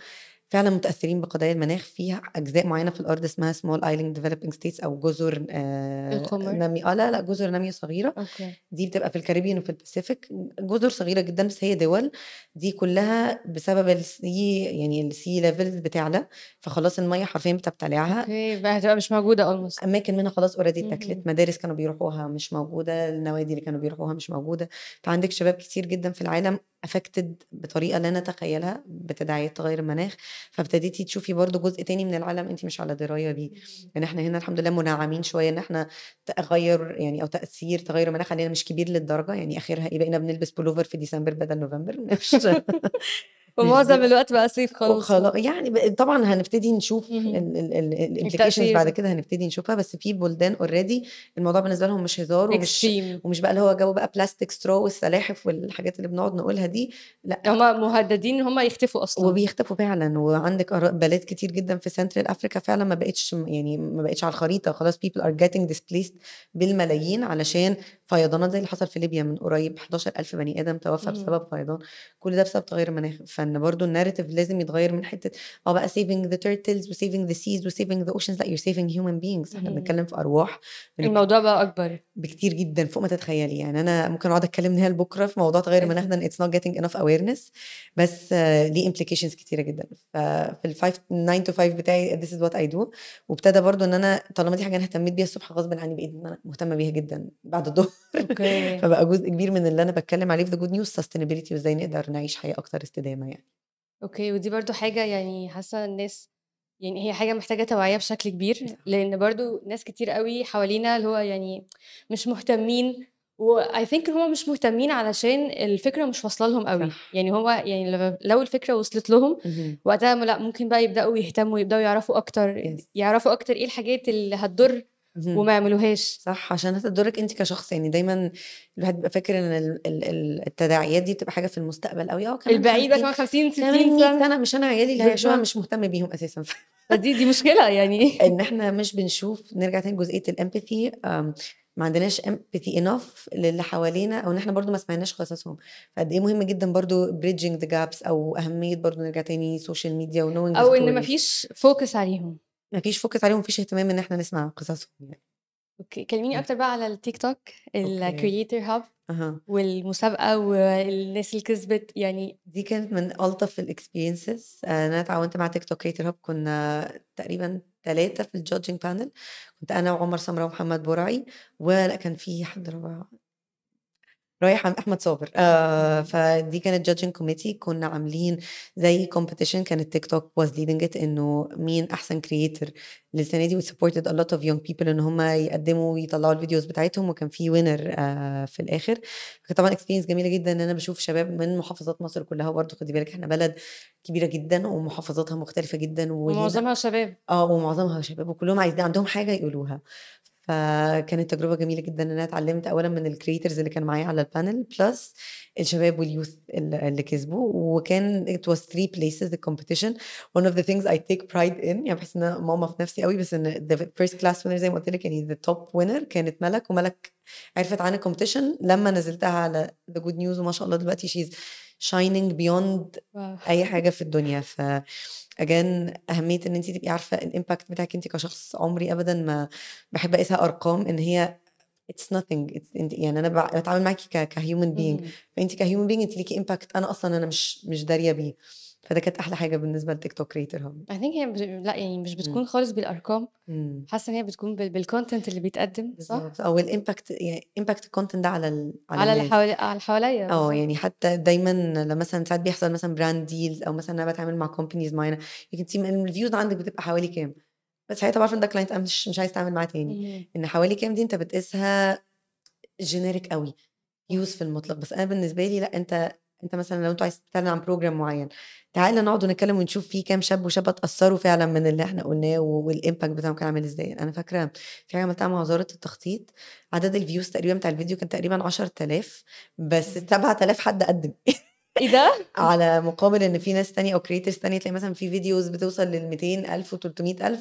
فعلا متأثرين بقضايا المناخ فيها. أجزاء معينة في الأرض اسمها small island developing states أو جزر آه. نامي آه لا لا جزر ناميه صغيرة. أوكي. دي بتبقى في الكاريبيان وفي الباسيفيك. جزر صغيرة جدا بس هي دول. دي كلها بسبب ال sea يعني ال sea levels بتعلى فخلاص المية حرفيا بتبتلعها. أوكي بقى هتبقى مش موجودة almost. أماكن منها خلاص already. اتاكلت. مدارس كانوا بيروحوها مش موجودة. النوادي اللي كانوا بيروحوها مش موجودة. فعندك شباب كتير جدا في العالم affected بطريقة لا نتخيلها بتداعيات تغير المناخ. فابتديتي تشوفي برضو جزء تاني من العالم انت مش على دراية بيه. يعني إحنا هنا الحمد لله منعمين شوية ان إحنا تغير يعني أو تأثير تغير المناخ علينا مش كبير للدرجة. يعني آخرها إيه بقينا بنلبس بولوفر في ديسمبر بدل نوفمبر. ومعظم الوقت بقى صيف خلاص. وخلاص يعني طبعا هنبتدي نشوف. ال implications. بعد كده هنبتدي نشوفها بس في بلدان already الموضوع بالنسبة لهم مش هزار ومش ومش بقى اللي هو جو بقى plastic straw والسلاحف والحاجات اللي بنقعد نقولها دي لأ. هم مهددين إن هم يختفوا أصلًا. وبيختفوا فعلا وعندك بلاد كتير جدا في Central Africa فعلا ما بقتش يعني ما بقتش على الخريطة خلاص people are getting displaced بالملايين علشان فيضانات زي اللي حصل في ليبيا من قريب 11000 بني آدم توفى اهم. بسبب فيضان. كل ده بسبب تغير المناخ فإن برضو الناريتيف لازم يتغير من حتة آه بقى saving the turtles و saving the seas و saving the oceans. لأ you're saving human beings. إحنا. بنتكلم في أرواح. الموضوع بقى أكبر. بكتير جدًا فوق ما تتخيلي، يعني أنا ممكن أقعد أتكلم من هنا لبكرة في موضوع تغير أكيد. مناخ ده it's not getting enough awareness بس ليه implications كتيرة جدًا، ففي ال5 9 to 5 بتاعي this is what I do وابتدى برضه إن أنا طالما دي حاجة أنا اهتميت بيها الصبح غصبٍ عني بقيت إن أنا مهتمة بيها جدًا بعد أوكي. فبقى جزء كبير من اللي أنا باتكلم عليه في the good news sustainability وإزاي نقدر نعيش حياة أكتر استدامة يعني. أوكي، ودي برضه حاجة يعني حاسة الناس يعني هي حاجة محتاجة توعية بشكل كبير، صح. لإن برضه ناس كتير أوي حوالينا اللي هو يعني مش مهتمين وI think إن هُم مش مهتمين علشان الفكرة مش واصلة لهم أوي، صح. يعني هو يعني لو الفكرة وصلت لهم. وقتها لأ ممكن بقى يبدأوا يهتموا، يبدأوا يعرفوا Yes. يعرفوا أكتر إيه الحاجات اللي هتضر. وما يعملوهاش. صح عشان هتضرِّك أنتِ كشخص، يعني دايمًا الواحد بيبقى فاكر ال التداعيات دي بتبقى حاجة في المستقبل أوي، آه كمان البعيد بقى 50 كمان 50 كمان 60 100 سنة. سنة مش أنا عيالي اللي هيعيشوها بالضبط. مش مهتم بيهم أساسًا ف فدي دي مشكلة يعني إن إحنا مش بنشوف نرجع تاني الempathy آمم، ما عندناش empathy enough للي حوالينا أو إن إحنا برضه ما سمعناش قصصهم، فقد إيه مهم جدًا برضه bridging the gaps أو أهمية برضه نرجع تاني media وknowing the أو إن ما. فيش focus عليهم. ما فيش focus عليهم، فيش اهتمام إن إحنا نسمع قصصهم يعني. أوكي، كلميني. أكتر بقى على التيك توك. الcreator hub أها. والمسابقة والناس اللي كسبت يعني دي كانت من ألطف الexperiences آآ، أنا اتعاونت مع تيك توك creator hub كنا تقريبًا 3 في الjudging panel كنت أنا وعمر سمرة ومحمد برعي ولأ كان في حد رابع رايح عند أحمد صابر. آآ، فدي كانت judging committee كنا عاملين زي competition كانت تيك توك was leading it إنه مين أحسن creator للسنة دي supported a lot of young people إن هُم يقدموا ويطلعوا الفيديوز بتاعتهم وكان في winner آآ، في كانت طبعًا experience جميلة جدًا إن أنا باشوف شباب من محافظات مصر كلها وبرضه خدي بالِك إحنا بلد كبيرة جدًا ومحافظاتها مختلفة جدًا ومعظمها شباب. آه، ومعظمها شباب وكلهم عايزين عندهم حاجة يقولوها، فكانت تجربة جميلة جدًا إن أنا اتعلمت أولًا من الcreators اللي كانوا معايا على الpanel plus الشباب ال اللي كسبوا. وكان it was 3 places the competition. One of the things I take pride in يعني باحس إن أنا ماما في نفسي أوي بس إن the first class winner زي ما قُلت لِك يعني the top winner كانت ملك. وملك عرفت عن الcompetition لمّا نزّلتها على the good news وما شاء الله دلوقتي she's shining beyond واو! أي حاجة في الدنيا ف again أهمية إن أنتِ تبقي عارفة الimpact بتاعِك أنتِ كشخص عمري أبدًا ما باحب أقيسها أرقام إن هي it's nothing it's أنتِ يعني أنا ب باتعامل معاكِ ك كhuman being اهم. فأنتِ كhuman being أنتِ ليكِ impact أنا أصلًا أنا مش مش دارية بيه، فده كانت أحلى حاجة بالنسبة لتيك توك creator hub. I think هي لأ يعني مش. بتكون خالص بالأرقام، إمم. حاسة إن هي بتكون بال بالcontent اللي بيتقدم صح؟ بالضبط، أو الimpact يعني impact الcontent ده على ال على على اللي الناس. حوالي على اللي حواليّا بالضبط. يعني حتى دايمًا لمّا مثلًا ساعات بيحصل مثلًا brand deals أو مثلًا أنا باتعامل مع companies معينة أنتِ الviews عندِك بتبقى حوالي كام؟ بس ساعتها باعرف إن ده client أنا مش مش عايزة أتعامل معاه تاني،. إن حوالي كام دي أنت بتقيسها generic أوي use في المطلق، بس أنا بالنسبة لي لأ أنت أنت مثلًا لو أنتم عايزين تتكلم عن program معين تعالَ نقعد ونتكلم ونشوف في كام شاب وشابة اتأثروا فعلًا من اللي إحنا قلناه والimpact بتاعهم كان عامل إزاي، أنا فاكرة في حاجة عملتها مع وزارة التخطيط عدد الviews تقريبًا بتاع الفيديو كان تقريبًا 10000 بس 7000 حد قدم إيه ده؟ على مقابل إن في ناس تانية أو creators تانية تلاقي مثلًا في فيديوز بتوصل لل200,000 و300,000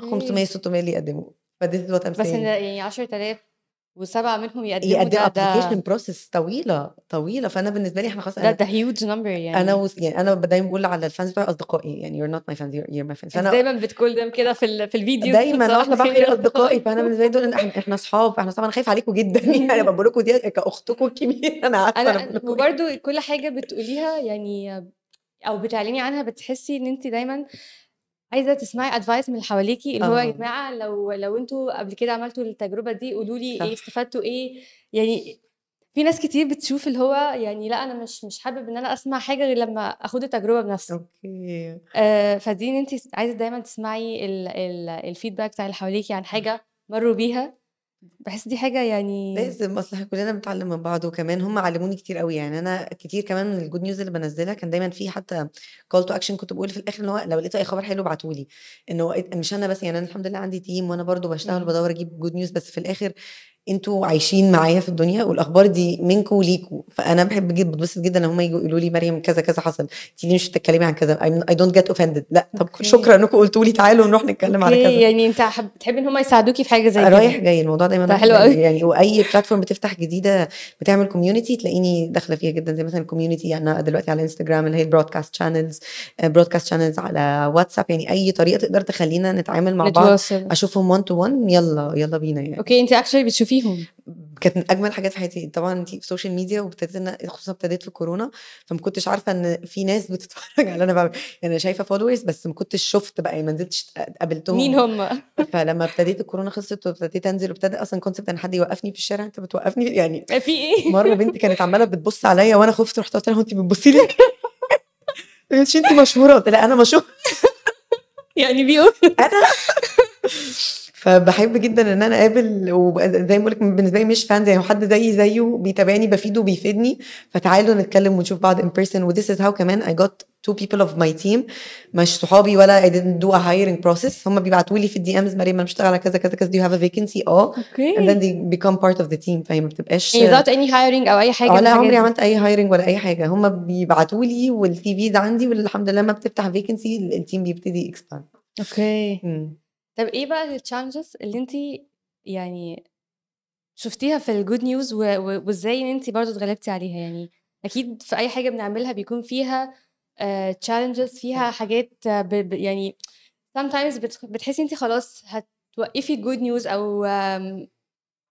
500 أوكي. 600 اللي يقدموا what I'm بس. يعني 10000 و7 منهم يقدموا يقدموا application process طويلة، طويلة، فأنا بالنسبة لي إحنا خلاص ده ده number أنا يعني. وس يعني أنا دايمًا باقول على الfans بتوعي أصدقائي يعني my fans you're you're my fans أنت فأنا دايمًا بتcall them كده في ال في الفيديوز دايمًا يا أصدقائي، فأنا أصدقائي. بالنسبة لي دول إحنا أصحاب، إحنا أصحاب أنا خايفة عليكم جدًا يعني أنا باقول لكم دي أنا أنا باقول لكم إيه. وبرضه كل حاجة بتقوليها يعني أو بتعلني عنها بتحسي إن أنتِ دايمًا عايزة تسمعي advice من اللي حواليكِ اللي هو يا آه. جماعة لو لو أنتم قبل كده عملتوا التجربة دي قولوا لي صح. استفدتوا إيه، يعني في ناس كتير بتشوف اللي هو يعني لأ أنا مش مش حابب إن أنا أسمع حاجة غير لمّا آخد التجربة بنفسي. أوكي. آآ، فدي إن أنتِ س عايزة دايمًا تسمعي ال ال الfeedback بتاع اللي حواليكِ عن صح. حاجة مرّوا بيها، باحس دي حاجة يعني لازم أصل إحنا كلنا بنتعلم من بعض، وكمان هم علموني كتير أوي، يعني أنا كتير كمان من الgood news اللي بانزّلها كان دايمًا في حتى call to action كنت باقول في الآخر إن هو لو لقيتوا أي خبر حلو ابعتوا لي، إت مش أنا بس يعني أنا الحمد لله عندي وأنا برضه باشتغل إمم. وبادوّر أجيب good news بس في الآخر أنتم عايشين معايا في الدنيا والأخبار دي منكم وليكم، فأنا باحب جد باتبسط جدًا لمّا هم ييجوا يقولوا لي مريم كذا كذا حصل، أنتِ ليه مش بتتكلمي عن كذا I don't get offended لأ طب أوكي. شكرًا إنكم قلتوا لي تعالوا نروح نتكلم على كذا. يعني أنت حب بتحبي إن هم يساعدوكِ في حاجة زي رايح كده. جاي الموضوع دايمًا رايح حلو أوي. يعني وأي platform بتفتح جديدة بتعمل community تلاقيني داخلة فيها جدًا زي مثلًا الcommunity أنا دلوقتي على إنستجرام اللي هي channels آآ broadcast channels على واتساب يعني أي طريقة تقدر تخلّينا نتعامل مع بعض. أشوفهم one to one يالّا يالّا بينا يعني. أوكي، أنتِ actually بتشوفي فيهم؟ كانت من أجمل حاجات في حياتي، طبعًا أنتِ في social media وابتديت خصوصًا ابتديت في الكورونا، فما كنتش عارفة إن في ناس بتتفرج على اللي أنا باعمله، يعني أنا شايفة followers بس ما كنتش شُفت بقى يعني ما نزلتش مين قابلتهم، هم؟ فلمّا ابتديت الكورونا خلصت وابتديت أنزل وابتدى أصلًا concept إن حد يوقّفني في الشارع، أنت بتوقّفني يعني في إيه؟ مرّة بنت كانت عمّالة بتبُص عليَّ وأنا خُفت رُحت قُلت لها: "هو أنتِ بتبُصّي لي ليه؟" مش أنتِ مشهورة، قُلت لها: "أنا مشهورة." يعني بيقول أنا فباحب جدًا إن أنا أقابل وب زي ما باقول لِك بالنسبة لي مش fans يعني حد زيي زيه بيتابعني بافيده وبيفيدني، فتعالوا نتكلم ونشوف بعض in person وthis is how كمان I got 2 people of my team مش صحابي ولا I didn't do a hiring process هم بيبعتوا لي في الDMs مريم أنا باشتغل على كذا، كذا، كذا do you have a vacancy آه and then they become part of the team فهي ما بتبقاش يعني without any hiring أو أي حاجة آه لا عمري. عملت أي hiring ولا أي حاجة، هم بيبعتوا لي والCVs عندي والحمد لله لمّا بتفتح vacancy ال الteam بيبتدي يexpand. أوكي. إمم. طب إيه بقى الchallenges اللي أنتِ يعني شُفتيها في الgood news و و وإزاي إن أنتِ برضه اتغلبتِ عليها؟ يعني أكيد في أي حاجة بنعملها بيكون فيها آآ challenges فيها صح. حاجات ب ب يعني sometimes بت بتحسي أنتِ خلاص هتوقّفي الgood news أو آمم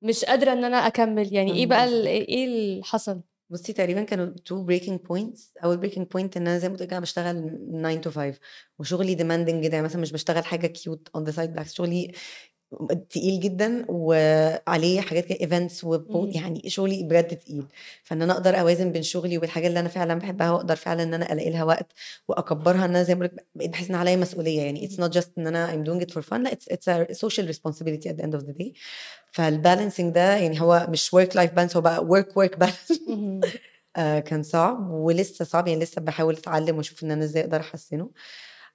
مش قادرة إن أنا أكمّل، يعني فاهمة بقى. إيه اللي حصل؟ بُصّي تقريبًا كانوا 2 breaking points. أول breaking point إن أنا زي ما قُلت لِك أنا باشتغل 9 to 5 وشغلي demanding جدًا، يعني مثلًا مش باشتغل حاجة cute on the side بالعكس شغلي تقيل جدًا وعليه حاجات كده وpo إمم. يعني شغلي بجد تقيل، فإن أنا أقدر أوازن بين شغلي وبالحاجة اللي أنا فعلًا باحبها وأقدر فعلًا إن أنا ألاقي لها وقت وأكبّرها إن أنا زي ما بقيت باحس إن عليّا مسؤولية. يعني not just إن أنا I'm doing it for fun لأ it's it's a social responsibility at the end of the day. فالbalancing ده يعني هو مش work life balance هو بقى balance. اهم. آآ كان صعب ولسه صعب. يعني لسه باحاول أتعلم وأشوف إن أنا إزاي أقدر أحسّنه.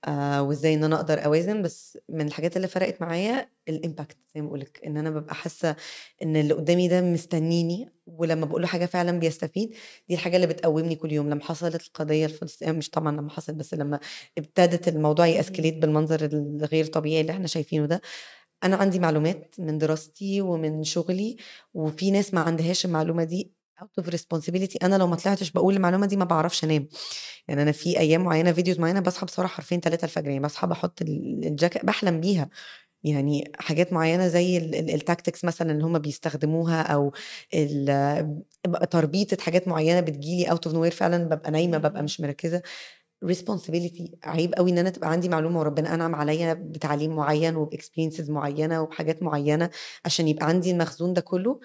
آآ وإزاي إن أنا أقدر أوازن، بس من الحاجات اللي فرقت معايا الimpact زي ما باقول لِك، إن أنا بابقى حاسة إن اللي قدّامي ده مستنيني ولمّا باقول له حاجة فعلًا بيستفيد، دي الحاجة اللي بتقوّمني كل يوم. لمّا حصلت القضية الفلسطينية مش طبعًا لمّا حصلت بس لمّا ابتدت الموضوع. يescalate بالمنظر الغير طبيعي اللي إحنا شايفينه ده، أنا عندي معلومات من دراستي ومن شغلي وفي ناس ما عندهاش المعلومة دي out of responsibility. أنا لو ما طلعتش باقول المعلومة دي ما باعرفش أنام، يعني أنا في أيام معيّنة videos معيّنة باصحى بسرعة حرفيًا 3:00 يعني باصحى باحط ال الجاك باحلم بيها، يعني حاجات معيّنة زي ال ال الtactics مثلًا اللي هم بيستخدموها ب تربيطة حاجات معيّنة بتيجي لي out of nowhere فعلًا بابقى نايمة بابقى اهم. مش مركّزة. Responsibility عيب أوي إن أنا تبقى عندي معلومة وربنا أنعم عليّا بتعليم معيّن وبexperiences معيّنة وبحاجات معيّنة عشان يبقى عندي المخزون ده كله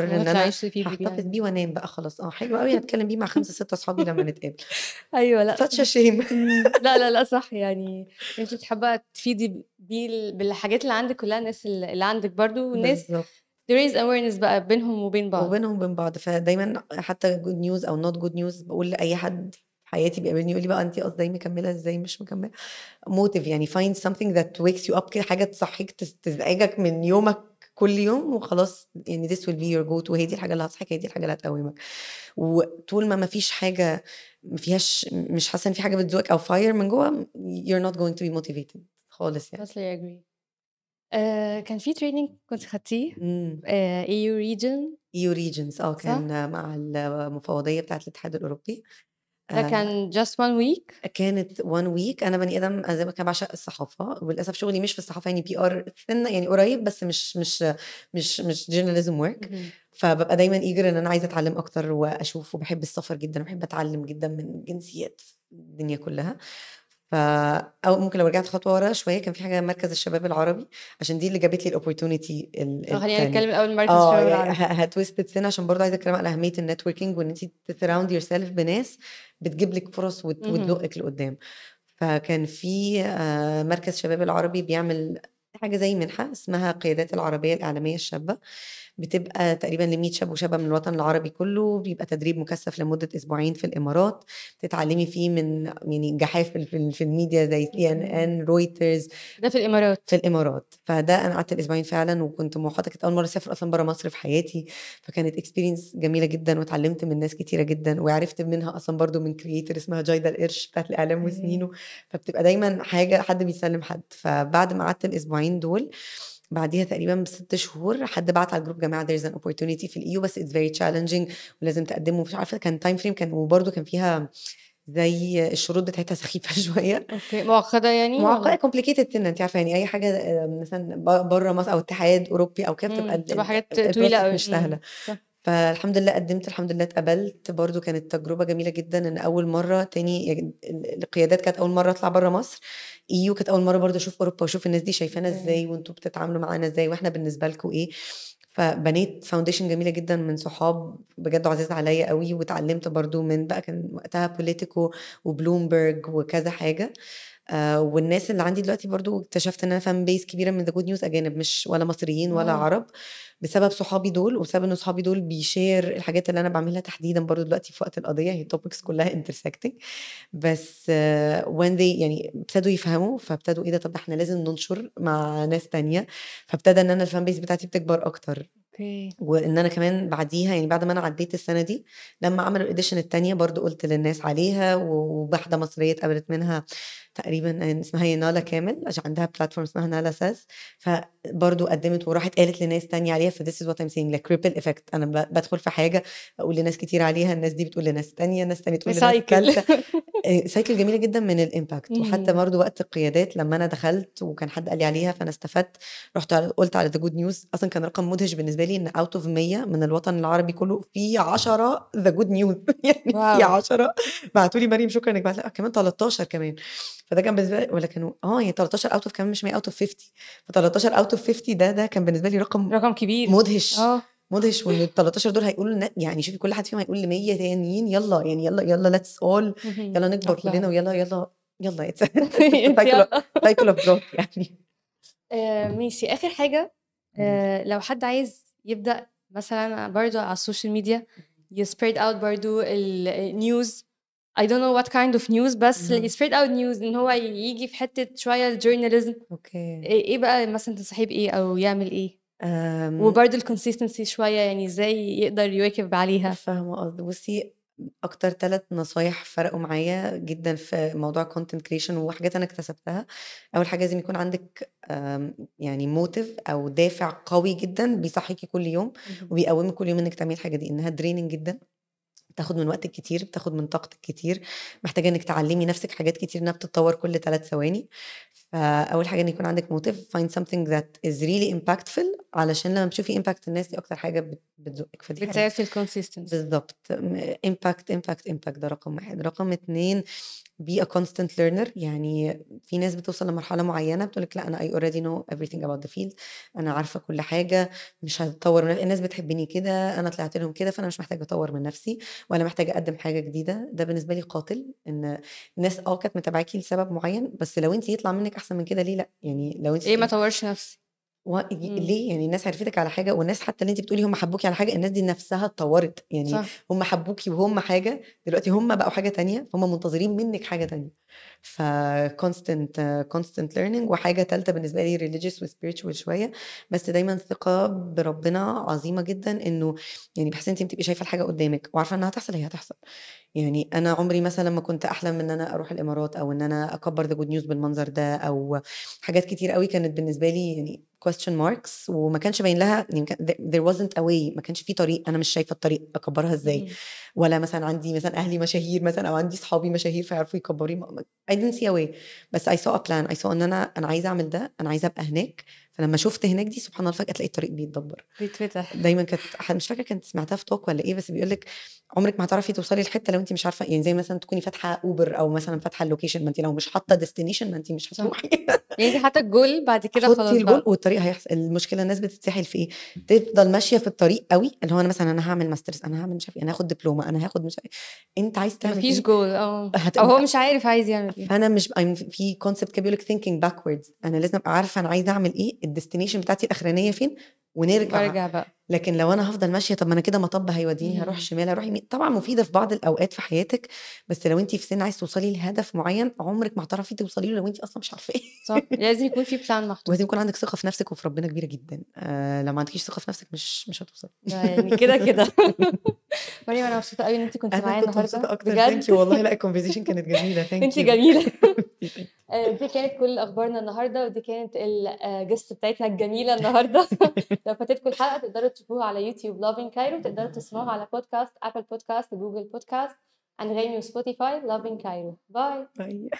أنا تطلعيش تفيدي بيها. هاحتفظ بيه وأنام بقى خلاص آه، حلو أوي هاتكلم بيه مع 5، 6 أصحابي لمّا نتقابل. a صح. shame. إمم. لا، لا، لأ صح، يعني أنتِ حابة تفيدي بيه ال بالحاجات اللي عندِك كلّها الناس ال اللي عندِك برضه والناس to raise awareness بقى بينهم وبين بعض. وبينهم وبين بعض، فدايمًا حتى good news أو not good news باقول لأي حد حياتي بيقابلني يقول لي بقى أنتِ إزاي مكمّلة إزاي مش مكمّلة، motive يعني find something that wakes you up كده حاجة تصحّيك تز تزعجك من يومك كل يوم وخلاص يعني this will be your go to هي دي الحاجة اللي هتصحّيك هي دي الحاجة اللي هتقوّمك، وطول ما ما فيش حاجة ما فيهاش مش حاسة إن في حاجة بتزوقك أو fire من جوّه you're not going to be motivated خالص يعني. totally agree. آآ كان في training كنتِ خدتيه إمم. آآ EU region EU regions آه، صح؟ كان مع المفوضية بتاعة الاتحاد الأوروبي. ده آآ كان just one week؟ كانت one week أنا بني أنا زي ما كده باعشق الصحافة وللأسف شغلي مش في الصحافة يعني PR سِنّة يعني قريب بس مش مش مش مش journalism work اهم. فبابقى دايمًا eager إن أنا عايزة أتعلّم أكتر وأشوف وباحب السفر جدًا وباحب أتعلّم جدًا من جنسيات الدنيا كلّها. ف أو ممكن لو رجعت خطوة ورا شوية كان في حاجة مركز الشباب العربي عشان دي اللي جابت لي الopportunity ال آه خلّينا. نتكلم الأول مركز آه الشباب يعني العربي. ه هtwist سِنّة عشان برضه عايزة أتكلم على أهمية الnetworking وإن أنتِ تsurround yourself بناس بتجيب لِك فرص وت اهم. وتزُقِّك لقدّام. فكان في آآ مركز شباب العربي بيعمل حاجة زي منحة اسمها قيادات العربية الإعلامية الشابة، بتبقى تقريبًا ل100 شاب وشابة من الوطن العربي كلّه، بيبقى تدريب مكثّف لمدة أسبوعين في الإمارات، تتعلّمي فيه من يعني جحافل في ال في الmedia زي اهم. CNN، Reuters. ده في الإمارات. في الإمارات، فده أنا قعدت الأسبوعين فعلًا وكنت موحّطة كانت أول مرّة أسافر أصلًا برّه مصر في حياتي، فكانت experience جميلة جدًا واتعلّمت من ناس كتيرة جدًا وعرفت منها أصلًا برضه من creator اسمها جايدة القرش بتاعة الإعلام أوكي. وسنينه، فبتبقى دايمًا حاجة حد بيسلّم حد، فبعد ما قعدت الأسبوعين دول بعديها تقريبًا ب6 شهور حد بعت على الجروب جماعة there is an opportunity في ال EU بس it's very challenging ولازم تقدّموا مش عارفة كان time frame كان وبرضه كان فيها زي الشروط بتاعتها سخيفة شوية. okay، معقدة يعني والّا؟ complicated سِنّة أنتِ عارفة يعني أي حاجة آآ مثلًا برّه مصر أو اتحاد أوروبي أو كده بتبقى بتبقى حاجات ال process أوي، مش صح. فالحمد لله قدّمت الحمد لله اتقبلت، برضه كانت تجربة جميلة جدًا إن أول مرّة تاني ال ال القيادات كانت أول مرّة أطلع برّه مصر، EU كانت أول مرّة برضه أشوف أوروبا وأشوف الناس دي شايفانا. إزاي وأنتم بتتعاملوا معانا إزاي وإحنا بالنسبة لكم إيه، فبنيت foundation جميلة جدًا من صحاب بجد عزاز عليّا أوي واتعلمت برضه من بقى كان وقتها Politico وBloomberg وكذا حاجة، آآ والناس اللي عندي دلوقتي برضه اكتشفت إن أنا fan base كبيرة من The Good News أجانب مش ولا مصريين ولا آه. عرب، بسبب صحابي دول وبسبب إن صحابي دول بيshare الحاجات اللي أنا باعملها تحديدًا برضه دلوقتي في وقت القضية هي topics كلّها intersecting بس when they يعني ابتدوا يفهموا، فابتدوا إيه ده طب ده إحنا لازم ننشر مع ناس تانية، فابتدى إن أنا الfan base بتاعتي بتكبر أكتر. أوكي. وإن أنا كمان بعديها يعني بعد ما أنا عدّيت السنة دي، لمّا عملوا الedition التانية برضه قُلت للناس عليها و وواحدة مصرية اتقبلت منها تقريبًا اسمها هي نالا كامل عشان عندها platform اسمها نالا says فبرضه قدّمت وراحت قالت لناس تانية عليها فthis is what I'm saying like ripple effect. أنا ب بادخل في حاجة أقول لناس كتير عليها، الناس دي بتقول لناس تانية، ناس تانية تقول لناس تالتة. آآ cycle جميلة جدًا من الimpact. وحتى. برضه وقت القيادات لمّا أنا دخلت وكان حد قال لي عليها فأنا استفدت، رُحت قُلت على The Good News. أصلًا كان رقم مدهش بالنسبة لي إن out of 100 من الوطن العربي كلّه في 10 The Good News. يعني في واو! 10 بعتوا لي مريم شكرًا إنِّك بعتِ لأ كمان 13 كمان، فده كان بالنسبة لي والّا كانوا آه يعني 13 out of كمان مش 100 out of 50 ف13 out of 50 ده ده كان بالنسبة لي رقم رقم كبير. مدهش، آه. مدهش وإن ال13 دول هيقولوا يعني شوفي كل حد فيهم هيقول ل100 تانيين يالّا يعني يالّا let's all اهم. يالّا نكبر كلّنا cycle of يالّا. cycle of growth يعني. آآ ماشي، آخر حاجة قولي لي. آآ لو حد عايز يبدأ مثلًا برضه على السوشيال ميديا ي spread out برضه ال I don't know what kind of news بس. ي spread out news إن هو ييجي في حتة شوية ال journalism okay. إيه إيه بقى مثلًا تنصحيه بإيه أو يعمل؟ آمم وبرضه الconsistency شوية يعني إزاي يقدر يواكب عليها؟ فاهمة قصدِك، بُصّي أكتر 3 نصايح فرقوا معايا جدًا في موضوع content creation وحاجات أنا اكتسبتها، أول حاجة لازم يكون عندِك يعني motive أو دافع قوي جدًا بيصحّيكِ كل يوم. وبيقوّمِك كل يوم إنِّك تعملي الحاجة دي، إنها draining جدًا، بتاخد من وقتِك كتير، بتاخد من طاقتِك كتير، محتاجة إنِّك تعلّمي نَفْسِك حاجات كتير إنها بتتطور كل 3 ثواني، فأول حاجة إن يكون عندِك motive find something that is really impactful علشان لمّا بتشوفي impact الناس دي أكتر حاجة بت بتزُقِّك، فدي. بتساعد في. بالضبط. م impact impact impact ده رقم 1 رقم 2 be a constant learner. يعني في ناس بتوصل لمرحلة معيّنة بتقول لِك لأ أنا I already know everything about the field. أنا عارفة كل حاجة. مش هاطوّر من الناس بتحبني كده، أنا طلعت لهم كده، فأنا مش محتاجة أطوّر من نَفْسي. ولا محتاجة أقدّم حاجة جديدة، ده بالنسبة لي قاتل إن الناس آه كانت متابعاكِ لسبب معيّن، بس لو أنتِ يطلع منِّك أحسن من كده ليه لأ؟ يعني لو أنتِ ليه ما أطوّرش نَفْسي؟ و إمم. ليه؟ يعني الناس عرفتِك على حاجة والناس حتى اللي أنتِ بتقولي هم حبّوكِ على حاجة، الناس دي نَفْسها اتطوّرت، يعني صح. هم حبّوكِ وهم حاجة، دلوقتي هم بقوا حاجة تانية، فهُم منتظرين منِّك حاجة تانية. فconstant constant learning وحاجة تالتة بالنسبة لي religious وspiritual شوية، بس دايمًا ثقة بربنا عظيمة جدًا إنه يعني بحيث أنتِ بتبقي شايفة الحاجة قدّامِك وعارفة إنها هتحصل هي هتحصل. يعني أنا عمري مثلًا ما كنت أحلم إن أنا أروح الإمارات أو إن أنا أكبّر The Good News بالمنظر ده أو حاجات كتير أوي كانت بالنسبة لي يعني question marks وما كانش باين لها يعني there wasn't a way ما كانش في طريق، أنا مش شايفة الطريق أكبّرها إزاي، اهم. ولا مثلًا عندي مثلًا أهلي مشاهير مثلًا أو عندي صحابي مشاهير فيعرفوا يكبّروا I didn't see a way بس I saw a plan I saw إن أنا أنا عايزة أعمل ده، أنا عايزة أبقى هناك، فلمّا شُفت هناك دي سبحان الله فجأة تلاقي الطريق بيتدبّر. بيتفتح. دايمًا كانت مش فاكرة كانت سمعتها في talk والّا إيه، بس بيقول لِك عمرِك ما هتعرفي توصلي لحتّة لو أنتِ مش عارفة يعني زي مثلًا تكوني فاتحة Uber أو مثلًا فاتحة الlocation ما أنتِ لو مش حاطة destination ما أنتِ مش. هتروحي. يعني حاطة الgoal بعد كده خلاص بقى. والطريق هيحصل، المشكلة الناس بتتسحل في إيه، تفضل ماشية في الطريق أوي، اللي هو أنا مثلًا أنا هاعمل ماسترز، أنا هاعمل مش عارفة إيه، أنا هاخد دبلومة، أنا هاخد مش عارف أنت عايز ما تعمل فيش إيه؟ goal آه. هت أو هو مش عارف عايز يعمل إيه. فأنا مش في concept كده بيقول لِك thinking backwards أنا لازم أبقى عارفة أنا عايزة أعمل إيه، الdestination بتاعتي الأخرانية فين، ونرجع. وأرجع بقى. لكن لو أنا هافضل ماشية طب ما أنا كده مطب هيوديني هاروح اهم. شمال هاروح يمين، طبعًا مفيدة في بعض الأوقات في حياتِك، بس لو أنتِ في سِن عايزة توصلي لهدف معيّن عمرِك ما هتعرفي توصلي له لو أنتِ أصلًا مش عارفاه. صح، لازم يكون في plan محطوط. ولازم يكون عندِك ثقة في نَفْسِك وفي ربنا كبيرة جدًا، آآ لو ما عندكيش ثقة في نَفْسِك مش مش هتوصلي. ده يعني كده، كده. مريم أنا مبسوطة أوي إن أنتِ كنتِ معايا كنت النهارده أكتر thank بجد. you والله لأ الconversation كانت جميلة thank أنتِ you. آآ دي كانت كل أخبارنا النهارده ودي كانت ال آآ guest بتاعتنا الجميلة النهارده. لو فاتتكم الحلقة تقدروا تشوفوها على يوتيوب loving cairo. تقدروا تسمعوها على podcast Apple podcast Google podcast انغامي و Spotify Loving Cairo bye bye